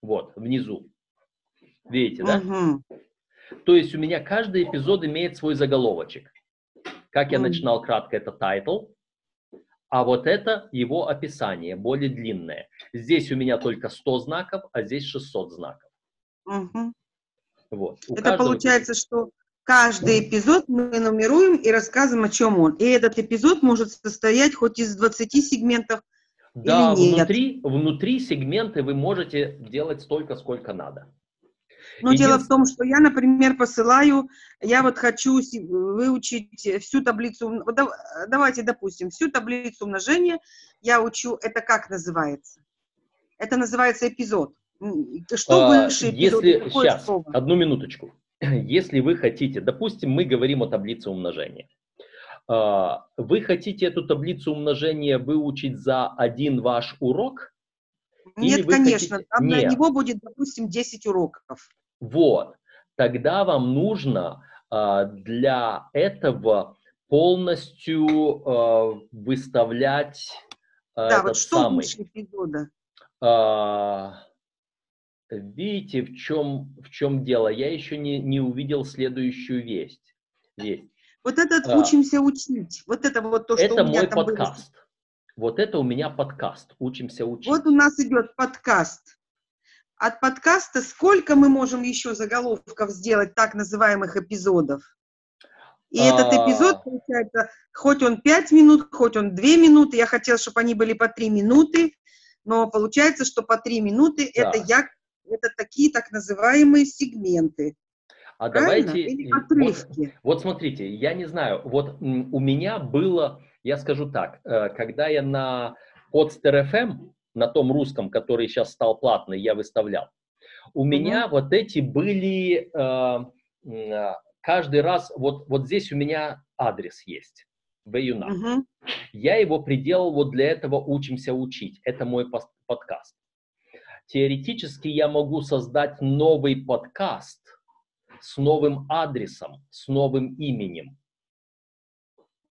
Вот, внизу. Видите, да? Угу. То есть у меня каждый эпизод имеет свой заголовочек. Как я начинал кратко, это title, а вот это его описание, более длинное. Здесь у меня только 100 знаков, а здесь 600 знаков. Угу. Вот. У это каждого... получается, что каждый эпизод мы нумеруем и рассказываем, о чем он. И этот эпизод может состоять хоть из 20 сегментов да, или нет. Внутри, внутри сегменты вы можете делать столько, сколько надо. Но Един... дело в том, что я, например, посылаю, я вот хочу выучить всю таблицу, давайте допустим, всю таблицу умножения я учу, это как называется? Это называется эпизод. Что а, выше эпизода? Если, сейчас, слово? одну минуточку. [clears throat] Если вы хотите, допустим, мы говорим о таблице умножения. А, вы хотите эту таблицу умножения выучить за один ваш урок? Нет, конечно. Хотите... Там Нет. на него будет, допустим, 10 уроков. Вот. Тогда вам нужно а, для этого полностью а, выставлять а, да, вот что самый... выше эпизода? А, видите, в чем, в чем дело? Я еще не, не увидел следующую весть. весть. Вот этот а, «Учимся учить», вот это вот то, что это у меня мой там подкаст. Было. Вот это у меня подкаст «Учимся учить». Вот у нас идет подкаст. От подкаста сколько мы можем еще заголовков сделать, так называемых эпизодов? И а... этот эпизод, получается, хоть он 5 минут, хоть он 2 минуты, я хотела, чтобы они были по 3 минуты, но получается, что по 3 минуты да. это, я, это такие так называемые сегменты. А Правильно? давайте... Или отрывки. Вот, вот смотрите, я не знаю, вот у меня было я скажу так, э, когда я на Podster FM, на том русском, который сейчас стал платный, я выставлял, у mm-hmm. меня вот эти были э, э, каждый раз, вот, вот здесь у меня адрес есть, Баюна. Mm-hmm. Я его приделал вот для этого «Учимся учить». Это мой подкаст. Теоретически я могу создать новый подкаст с новым адресом, с новым именем.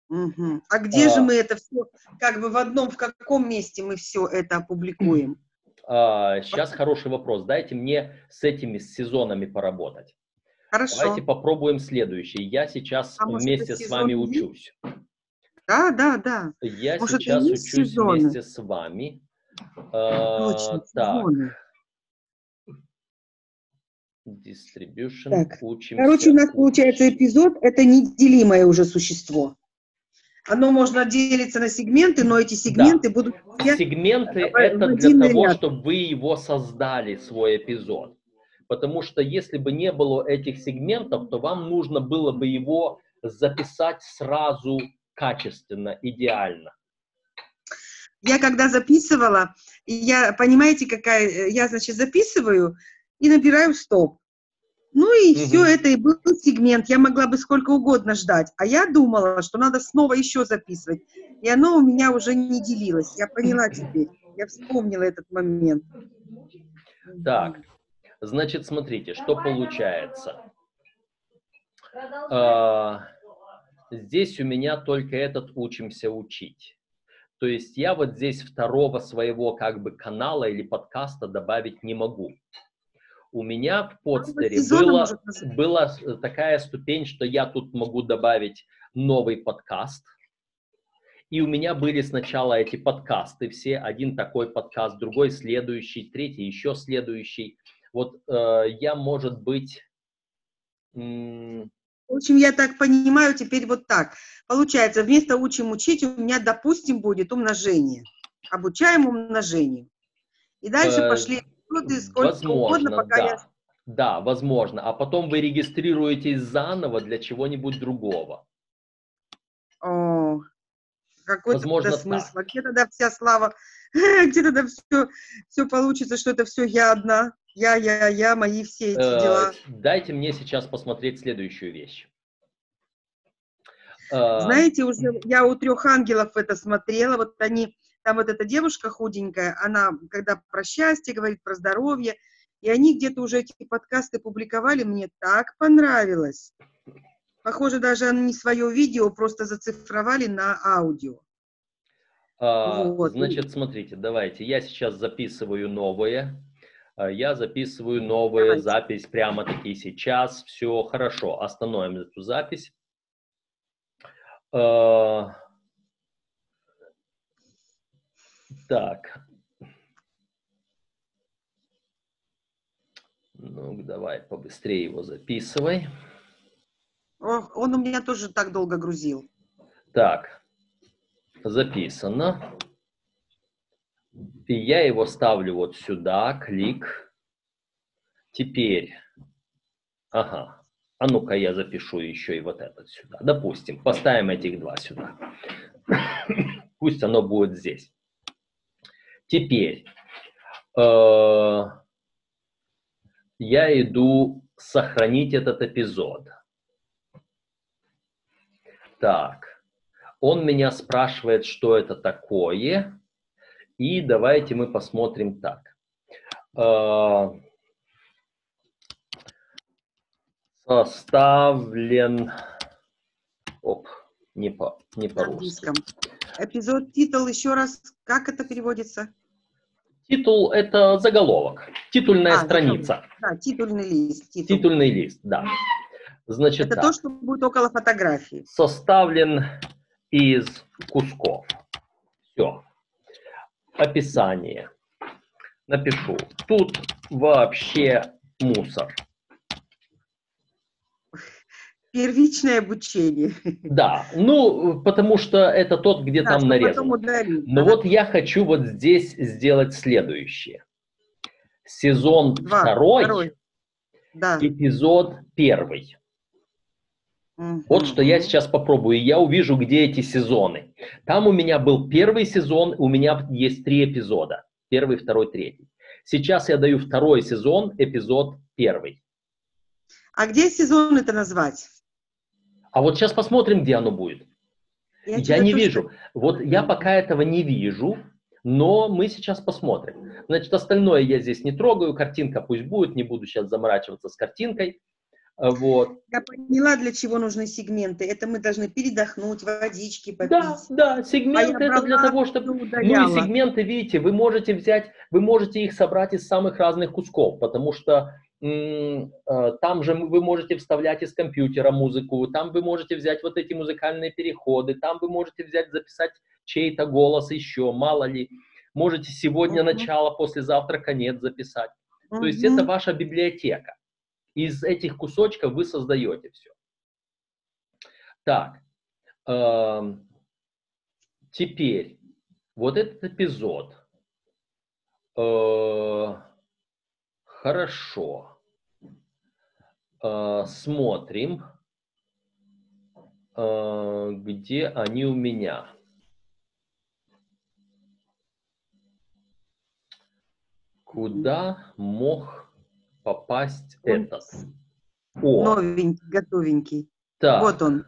Угу. А где а, же мы это все, как бы в одном, в каком месте мы все это опубликуем? [clears throat] А, сейчас вот. хороший вопрос. Дайте мне с этими с сезонами поработать. Хорошо. Давайте попробуем следующий. Я сейчас а вместе с вами учусь. Да, да, да. Я может, сейчас учусь сезоны? вместе с вами. Точно, а, так. Distribution. Так. Учимся. Короче, у нас получается эпизод – это неделимое уже существо. Оно можно делиться на сегменты, но эти сегменты да. будут... Сегменты – это для того, ряд. чтобы вы его создали, свой эпизод. Потому что если бы не было этих сегментов, то вам нужно было бы его записать сразу качественно, идеально. Я когда записывала, я, понимаете, какая, я, значит, записываю и набираю стоп. Ну и угу. все это и был сегмент. Я могла бы сколько угодно ждать. А я думала, что надо снова еще записывать. И оно у меня уже не делилось. Я поняла теперь. Я вспомнила этот момент. Так, значит, смотрите, что получается. А, здесь у меня только этот учимся учить. То есть я вот здесь второго своего как бы канала или подкаста добавить не могу. У меня в подстере была, была такая ступень, что я тут могу добавить новый подкаст. И у меня были сначала эти подкасты все, один такой подкаст, другой следующий, третий еще следующий. Вот э, я, может быть, в общем, я так понимаю, теперь вот так. Получается, вместо учим учить у меня, допустим, будет умножение. Обучаем умножению. И дальше э, пошли эпизоды сколько возможно, угодно, пока да. я... Да, возможно. А потом вы регистрируетесь заново для чего-нибудь другого. О, какой возможно, тогда смысл? Так. Где тогда вся слава? [laughs] Где тогда все, все получится, что это все я одна? Я, я, я, мои все эти э, дела. Дайте мне сейчас посмотреть следующую вещь. Э, Знаете, уже я у трех ангелов это смотрела, вот они, там вот эта девушка худенькая, она, когда про счастье говорит, про здоровье, и они где-то уже эти подкасты публиковали, мне так понравилось. Похоже, даже они свое видео просто зацифровали на аудио. А, вот. Значит, смотрите, давайте, я сейчас записываю новое. Э, я записываю новую Давайте. запись прямо-таки сейчас. Все хорошо, остановим эту запись. Э, так. Ну, давай побыстрее его записывай. Ох, он у меня тоже так долго грузил. Так, записано. И я его ставлю вот сюда, клик. Теперь, ага, а ну-ка я запишу еще и вот этот сюда. Допустим, поставим этих два сюда. [coughs] Пусть оно будет здесь. Теперь э, я иду сохранить этот эпизод. Так, он меня спрашивает, что это такое. И давайте мы посмотрим так. А, составлен... Оп, не по, не по-русски. Эпизод, титул, еще раз, как это переводится? Титул – это заголовок, титульная а, страница. Да, титульный лист. Титул. Титульный лист, да. Значит, это так. то, что будет около фотографии. Составлен из кусков. Все описание. Напишу. Тут вообще мусор. Первичное обучение. Да, ну, потому что это тот, где да, там нарезан. Но вот я хочу вот здесь сделать следующее. Сезон Два, второй, второй. Да. эпизод первый. Вот что я сейчас попробую. Я увижу, где эти сезоны. Там у меня был первый сезон, у меня есть три эпизода. Первый, второй, третий. Сейчас я даю второй сезон, эпизод первый. А где сезон это назвать? А вот сейчас посмотрим, где оно будет. Я, я не вижу. Что... Вот я пока этого не вижу, но мы сейчас посмотрим. Значит, остальное я здесь не трогаю, картинка пусть будет, не буду сейчас заморачиваться с картинкой. Вот. Я поняла, для чего нужны сегменты. Это мы должны передохнуть, водички попить. Да, да, сегменты а это для того, чтобы... Ну и сегменты, видите, вы можете взять, вы можете их собрать из самых разных кусков, потому что э, там же вы можете вставлять из компьютера музыку, там вы можете взять вот эти музыкальные переходы, там вы можете взять, записать чей-то голос еще, мало ли. Можете сегодня uh-huh. начало, послезавтра конец записать. Uh-huh. То есть это ваша библиотека. Из этих кусочков вы создаете все. Так, э, теперь вот этот эпизод. Э, хорошо. Э, смотрим. э, где они у меня? Куда мог попасть Он этот? О, Новенький, готовенький. так. Вот он.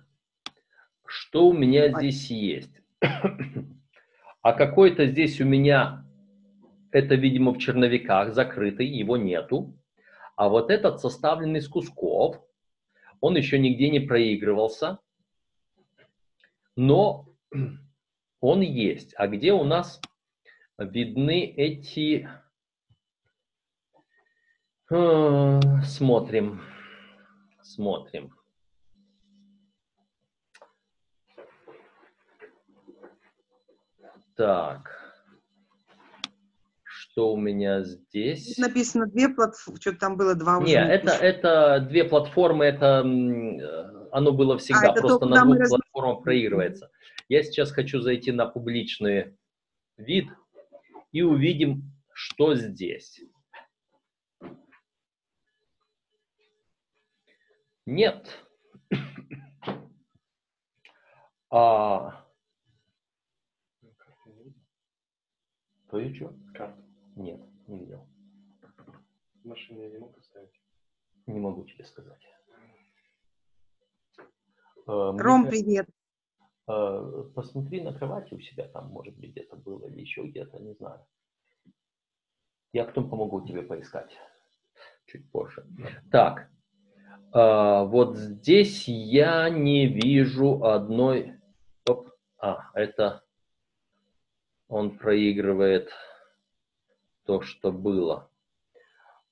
Что у меня Давай. здесь есть? [clears throat] А какой-то здесь у меня, это, видимо, в черновиках закрытый, его нету. А вот этот составлен из кусков, он еще нигде не проигрывался, но [clears throat] он есть. А где у нас видны эти... Э, Смотрим, смотрим. Так. Что у меня здесь? Написано две платформы, что там было два уже. Не, это, это две платформы, это э, оно было всегда, А, это просто то, на двух раз- платформах проигрывается. Я сейчас хочу зайти на публичный вид и увидим, что здесь. Нет. [coughs] А, то и что? Карту. Нет, не видел. В машине я не мог оставить. Не могу тебе сказать. Э, мне Ром, привет. э, Посмотри на кровати у себя, там, может быть, где-то было или еще где-то, не знаю. Я потом помогу тебе поискать чуть позже. Так, э, вот здесь я не вижу одной... Оп, а, это он проигрывает то, что было.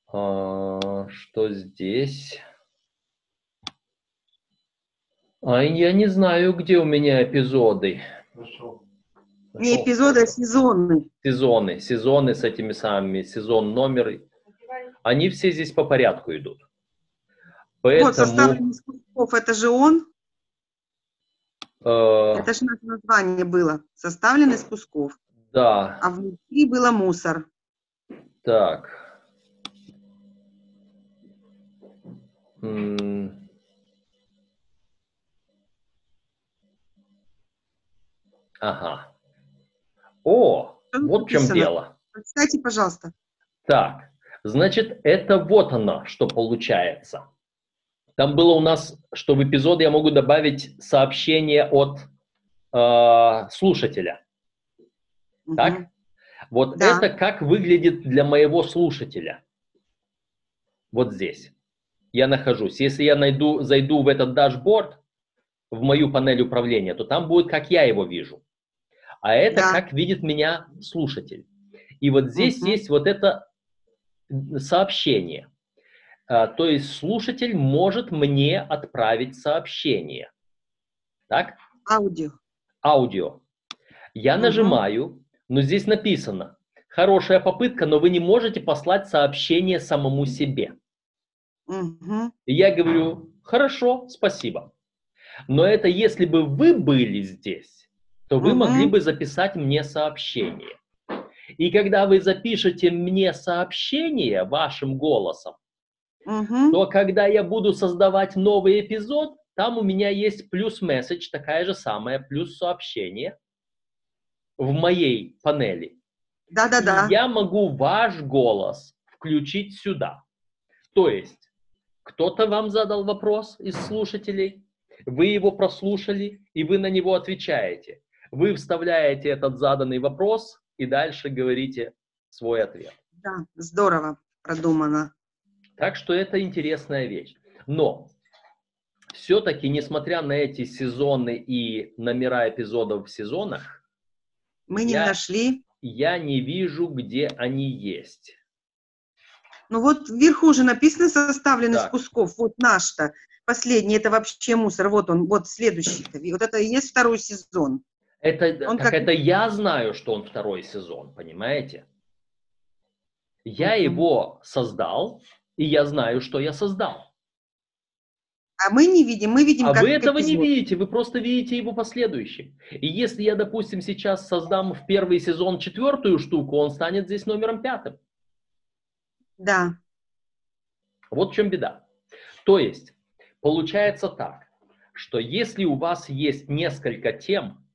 А, что здесь? А я не знаю, где у меня эпизоды. Нашел. Не эпизоды, а сезоны. Сезоны, сезоны с этими самыми, сезон номер. Они все здесь по порядку идут. Вот, Поэтому, составлен из кусков. Это же он. э, Это же наше название было. Составлен из кусков. да, А внутри было мусор. Так. М. Ага. О, тут вот в чем дело. Кстати, пожалуйста. Так, значит, это вот оно, что получается. Там было у нас, что в эпизод я могу добавить сообщение от э, слушателя. Так? Вот Да. это как выглядит для моего слушателя. Вот здесь. Я нахожусь. Если я найду, зайду в этот дашборд, в мою панель управления, то там будет, как я его вижу. А это Да. как видит меня слушатель. И вот здесь Мгм. есть вот это сообщение. А, то есть слушатель может мне отправить сообщение. Так? Аудио. аудио. Я Мгм. нажимаю, но здесь написано, хорошая попытка, но вы не можете послать сообщение самому себе. И я говорю, хорошо, спасибо. Но это если бы вы были здесь, то вы Мгм. могли бы записать мне сообщение. И когда вы запишете мне сообщение вашим голосом, Мгм. то когда я буду создавать новый эпизод, там у меня есть плюс месседж, такая же самая, плюс сообщение в моей панели. Да-да-да. Я могу ваш голос включить сюда. То есть, кто-то вам задал вопрос из слушателей, вы его прослушали, и вы на него отвечаете. Вы вставляете этот заданный вопрос и дальше говорите свой ответ. Да, здорово продумано. Так что это интересная вещь. Но все-таки, несмотря на эти сезоны и номера эпизодов в сезонах, Мы не Я- нашли. я не вижу, где они есть. Ну вот вверху же написано составлен из кусков. Вот наш-то. Последний, это вообще мусор. Вот он, вот следующий-то. И Вот это и есть второй сезон. Это, Он так как- это я знаю, что он второй сезон, понимаете? Я его создал, и я знаю, что я создал. А мы не видим, мы видим А как вы этого не эпизод. видите, вы просто видите его последующим. И если я, допустим, сейчас создам в первый сезон четвертую штуку, он станет здесь номером пятым. Да. Вот в чем беда. То есть, получается так. что если у вас есть несколько тем,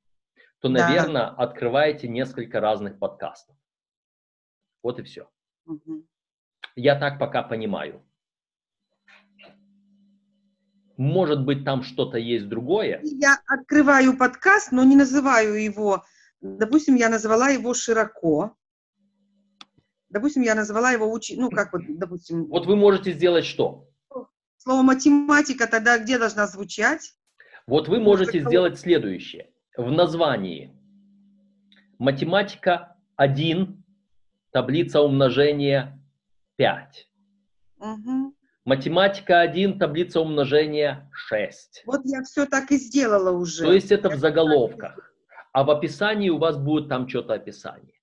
то, Да. наверное, открываете несколько разных подкастов. Вот и все. Мгм. Я так пока понимаю. Может быть, там что-то есть другое. Я открываю подкаст, но не называю его, допустим, я назвала его широко. Допустим, я назвала его учи, ну как вот, допустим, Вот вы можете сделать что? слово математика тогда где должна звучать? Вот вы можете такого- сделать следующее. В названии математика 1, таблица умножения 5. Мгм. Математика 1, таблица умножения 6. Вот я все так и сделала уже. То есть это в Я заголовках. А в описании у вас будет там что-то описание.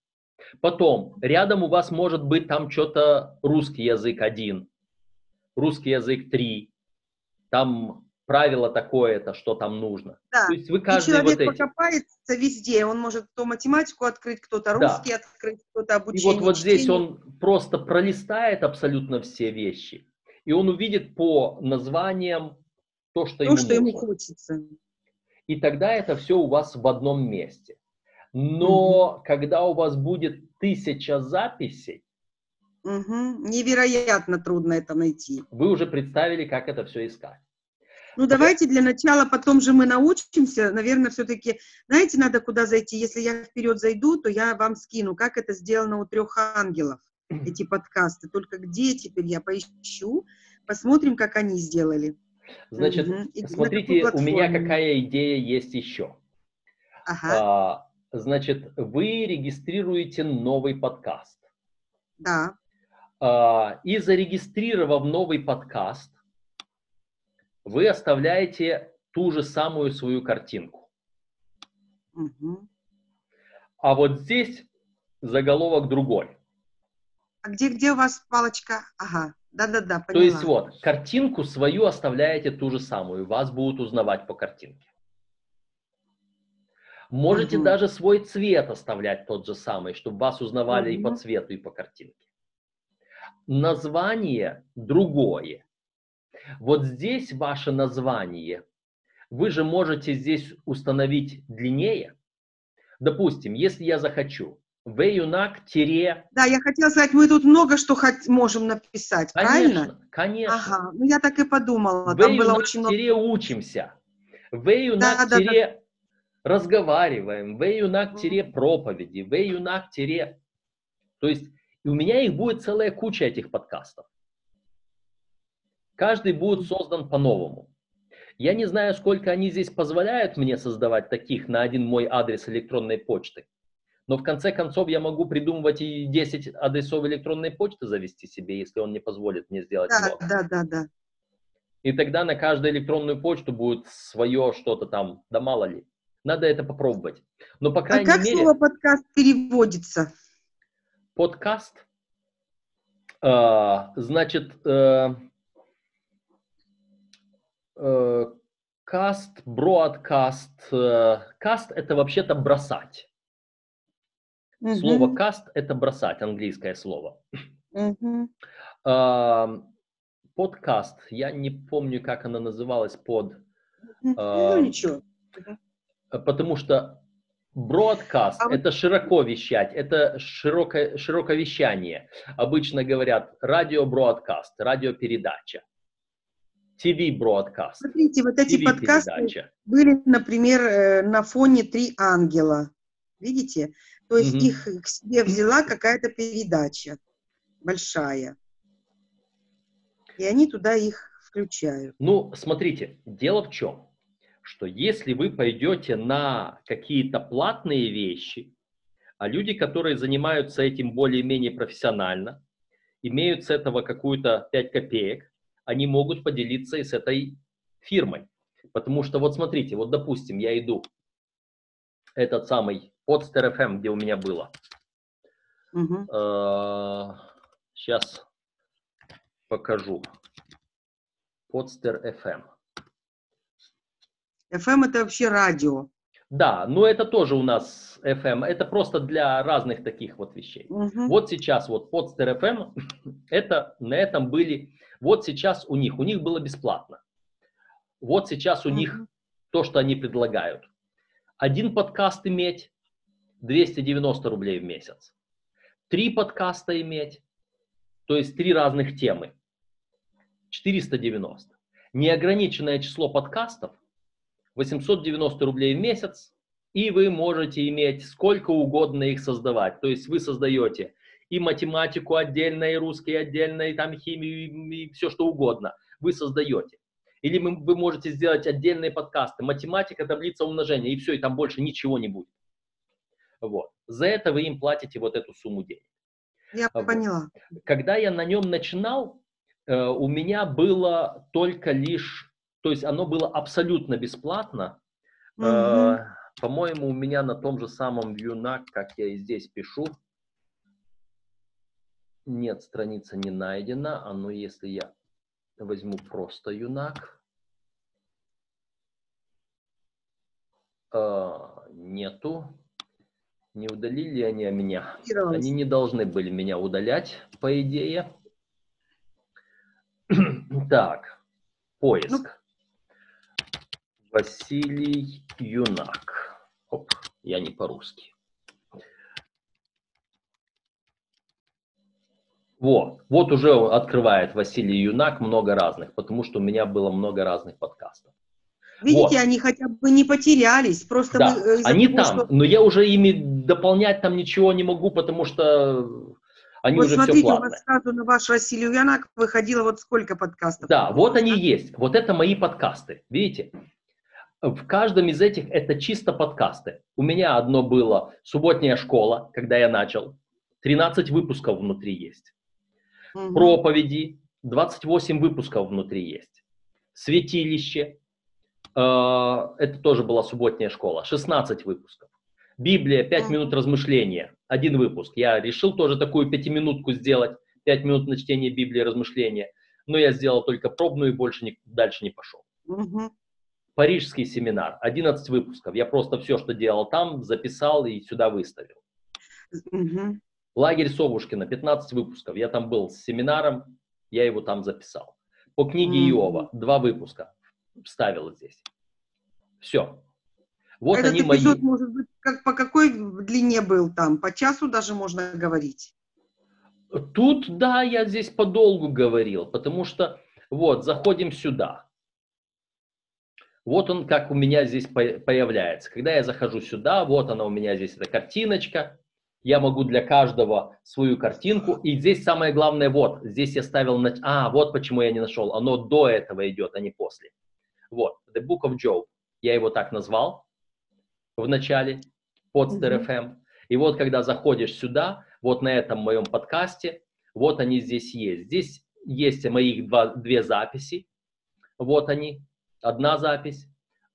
Потом, рядом у вас может быть там что-то русский язык 1, русский язык 3, там правило такое-то, что там нужно. Да. То есть вы И каждый человек вот эти. покопается везде, он может то математику открыть, кто-то Да. русский открыть, кто-то И обучение вот, вот здесь он просто пролистает абсолютно все вещи, и он увидит по названиям то, что, то, ему, что ему нужно. хочется. И тогда это все у вас в одном месте. Но когда у вас будет тысяча записей, Мгм. Невероятно трудно это найти. вы уже представили, как это все искать. Ну, давайте для начала, потом же мы научимся. Наверное, все-таки, знаете, надо куда зайти. Если я вперед зайду, то я вам скину, как это сделано у трех ангелов, эти подкасты. Только где теперь я поищу, посмотрим, как они сделали. Значит. И на смотрите, у меня какая идея есть еще. Ага, А, значит, вы регистрируете новый подкаст. да. А, и зарегистрировав новый подкаст, вы оставляете ту же самую свою картинку. Мгм. А вот здесь заголовок другой. А где, где у вас палочка? Ага, да-да-да, поняла. То есть вот, картинку свою оставляете ту же самую, вас будут узнавать по картинке. Можете Мгм. даже свой цвет оставлять тот же самый, чтобы вас узнавали и по цвету, и по картинке. Название другое. Вот здесь ваше название, вы же можете здесь установить длиннее. Допустим, если я захочу, веюнак тире Да, я хотела сказать, мы тут много что хот- можем написать, правильно? Конечно, конечно. Ага, ну я так и подумала, там было очень много... тире учимся. Веюнак Да, да, да. тире разговариваем. Веюнак тире проповеди. Веюнак тире... То есть и у меня их будет целая куча этих подкастов. Каждый будет создан по-новому. Я не знаю, сколько они здесь позволяют мне создавать таких на один мой адрес электронной почты. Но в конце концов я могу придумывать и 10 адресов электронной почты завести себе, если он не позволит мне сделать Да, много. да, да, да. И тогда на каждую электронную почту будет свое что-то там, да мало ли. Надо это попробовать. Но, по А крайней как мере, слово подкаст переводится? подкаст, э, значит, э, э, каст, бродкаст. э, каст это вообще-то бросать. Мгм, Слово каст это бросать, английское слово. мгм. Э, подкаст, я не помню, как оно называлось под Ну, А, ничего. Э, Потому что бродкаст А это широко вещать, это широкое, широковещание. Обычно говорят радио-бродкаст, радиопередача. ТВ-бродкаст, Смотрите, вот эти подкасты были, например, э, на фоне «Три ангела». Видите? То есть Мгм. их к себе взяла какая-то передача большая. И они туда их включают. Ну, смотрите, дело в чем, что если вы пойдете на какие-то платные вещи, а люди, которые занимаются этим более-менее профессионально, имеют с этого какую-то 5 копеек, они могут поделиться и с этой фирмой. Потому что вот смотрите, вот допустим, я иду, этот самый Podster FM, где у меня было, Мгм. сейчас покажу. Podster FM. FM это вообще радио. Да, но это тоже у нас FM. Это просто для разных таких вот вещей. Мгм. Вот сейчас вот Podster FM, [clears throat] это на этом были, вот сейчас у них, у них было бесплатно. Вот сейчас у них Мгм. то, что они предлагают. Один подкаст иметь 290 рублей в месяц. Три подкаста иметь, то есть три разных темы, 490. Неограниченное число подкастов 890 рублей в месяц, и вы можете иметь сколько угодно их создавать. То есть вы создаете и математику отдельно, и русский отдельно, и там химию, и, все что угодно. Вы создаете. Или вы можете сделать отдельные подкасты. Математика, таблица умножения, и все, и там больше ничего не будет. Вот. За это вы им платите вот эту сумму денег. Я Вот. поняла. Когда я на нем начинал, э, у меня было только лишь, то есть оно было абсолютно бесплатно. Э, Мгм. По-моему, у меня на том же самом Юнак, как я и здесь пишу, нет, страница не найдена. А ну, если я возьму просто Юнак, э, нету. Не удалили они меня? Они не должны были меня удалять, по идее. [clears throat] Так, поиск. Ну. Василий Юнак. Оп, я не по-русски. Вот, вот уже открывает Василий Юнак много разных, потому что у меня было много разных подкастов. Видите, Вот. они хотя бы не потерялись. Просто Да, мы, э, они того, там, что- но я уже ими дополнять там ничего не могу, потому что они Вот уже все смотрите, у платные. вас сразу на ваш Василий Янак выходило вот сколько подкастов. Да, вот они есть. Вот это мои подкасты. Видите? В каждом из этих это чисто подкасты. У меня одно было «Субботняя школа», когда я начал. 13 выпусков внутри есть. Мгм. Проповеди, 28 выпусков внутри есть. Святилище, э, это тоже была субботняя школа, 16 выпусков. Библия, 5 Мгм. минут размышления, один выпуск. Я решил тоже такую пятиминутку сделать, 5 минут на чтение Библии, размышления. Но я сделал только пробную и больше не- дальше не пошел. Мгм. Парижский семинар, 11 выпусков. Я просто все, что делал там, записал и сюда выставил. Мгм. Лагерь Совушкина, 15 выпусков. Я там был с семинаром, я его там записал. По книге. Иова, два выпуска вставил здесь. Все. Вот Этот они мои. эпизод, может быть, как, по какой длине был там? По часу даже можно говорить. Тут, да, я здесь подолгу говорил, потому что, вот, заходим сюда. Вот он, как у меня здесь по- появляется. Когда я захожу сюда, вот она у меня здесь, эта картиночка. Я могу для каждого свою картинку. И здесь самое главное, вот, здесь я ставил, на... а, вот почему я не нашел. Оно до этого идет, а не после. Вот, The Book of Job. Я его так назвал в начале, под Мгм. FM. И вот, когда заходишь сюда, вот на этом моем подкасте, вот они здесь есть. Здесь есть моих два, две записи. Вот они. Одна запись.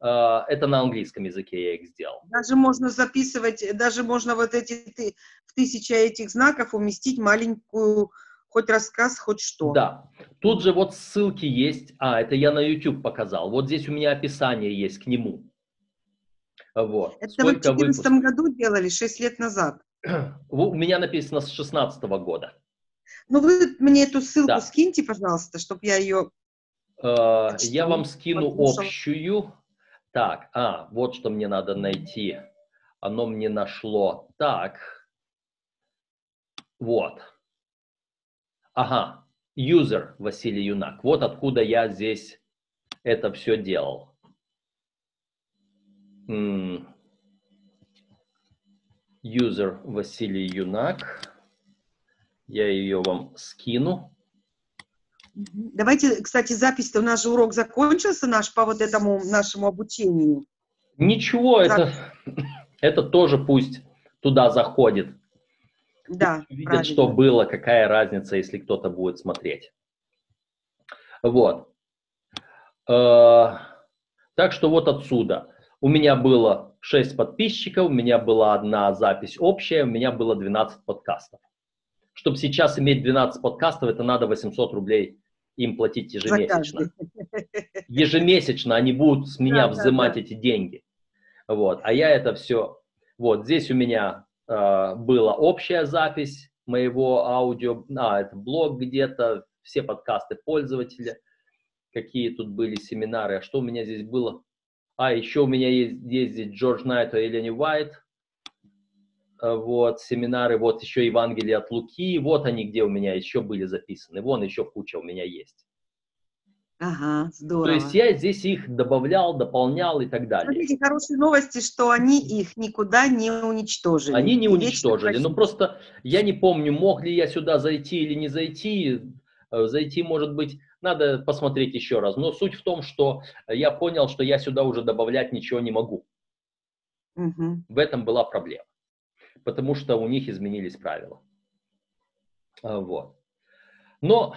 Э, Это на английском языке я их сделал. Даже можно записывать, даже можно вот эти ты- в тысяча этих знаков уместить маленькую хоть рассказ, хоть что. Да. Тут же вот ссылки есть. А, это я на YouTube показал. Вот здесь у меня описание есть к нему. Вот. Это вы в Сколько 2014 выпусков? году делали, 6 лет назад. [clears throat] У меня написано с 16 года. Ну, вы мне эту ссылку Да. скиньте, пожалуйста, чтобы я ее... Э, Я вам скину послушал. общую. Так, а, вот что мне надо найти. Оно мне нашло. Так. Вот. Ага. Юзер Василий Юнак. Вот откуда я здесь это все делал. Юзер Василий Юнак. Я ее вам скину. Давайте, кстати, запись-то, у нас же урок закончился наш по вот этому нашему обучению. Ничего, это, это тоже пусть туда заходит. Да, Видят, правильно. что было, какая разница, если кто-то будет смотреть. Вот. Э, Так что вот отсюда. У меня было 6 подписчиков, у меня была одна запись общая, у меня было 12 подкастов. Чтобы сейчас иметь 12 подкастов, это надо 800 рублей им платить ежемесячно. [laughs] ежемесячно они будут с меня Да, да, взимать да. эти деньги. Вот. А я это все... Вот здесь у меня э, была общая запись моего аудио, а, это блог где-то, все подкасты пользователя. какие тут были семинары. А что у меня здесь было? А, еще у меня есть, здесь Джордж Найт и Элени Уайт. А, вот, семинары, вот еще Евангелие от Луки. Вот они, где у меня еще были записаны. Вон еще куча у меня есть. Ага, здорово. То есть я здесь их добавлял, дополнял и так далее. Смотрите, хорошие новости, что они их никуда не уничтожили. Они не И уничтожили. Ну просто я не помню, мог ли я сюда зайти или не зайти. Э, Зайти, может быть, надо посмотреть еще раз. Но суть в том, что я понял, что я сюда уже добавлять ничего не могу. Мгм. В этом была проблема. Потому что у них изменились правила. А, Вот. Но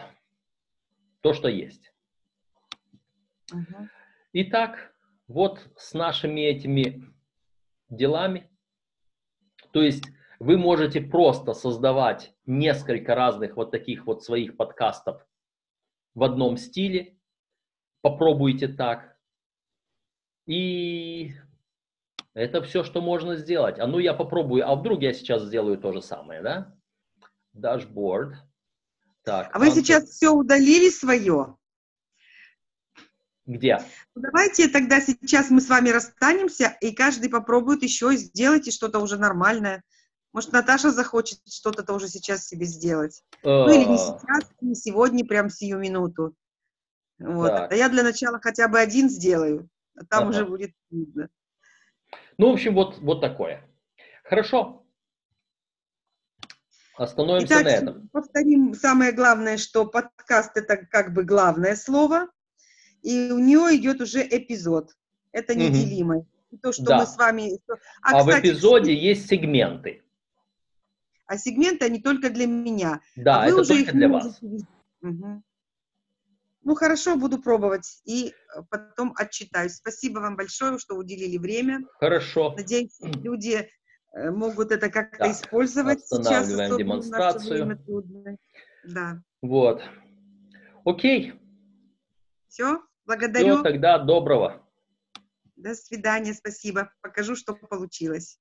то, что есть. Мгм. Итак, вот с нашими этими делами, то есть вы можете просто создавать несколько разных вот таких вот своих подкастов в одном стиле, попробуйте так, и это все, что можно сделать. А ну я попробую, а вдруг я сейчас сделаю то же самое, да? Дашборд. Так, А вы Антон, сейчас все удалили свое? Где? Ну, Давайте тогда сейчас мы с вами расстанемся, и каждый попробует еще сделать и что-то уже нормальное. Может, Наташа захочет что-то тоже сейчас себе сделать. Ну, или не Э, сейчас, не сегодня, прям сию минуту. Вот. Так. А я для начала хотя бы один сделаю, а там Ага. уже будет видно. Ну, в общем, вот, вот такое. Хорошо. Остановимся Итак, на этом. повторим самое главное, что подкаст это как бы главное слово, и у нее идет уже эпизод. Это неделимое. И То, что Да. мы с вами... А, в кстати, эпизоде есть сегменты. А сегменты, они только для меня. Да, а вы это уже только их для вас. Мгм. Ну, хорошо, буду пробовать. И э, потом отчитаюсь. Спасибо вам большое, что уделили время. Хорошо. Надеюсь, люди э, могут это как-то Так, использовать сейчас. останавливаем наше демонстрацию. Да. Вот. Окей. Все, благодарю. Все, тогда доброго. До свидания, спасибо. Покажу, что получилось.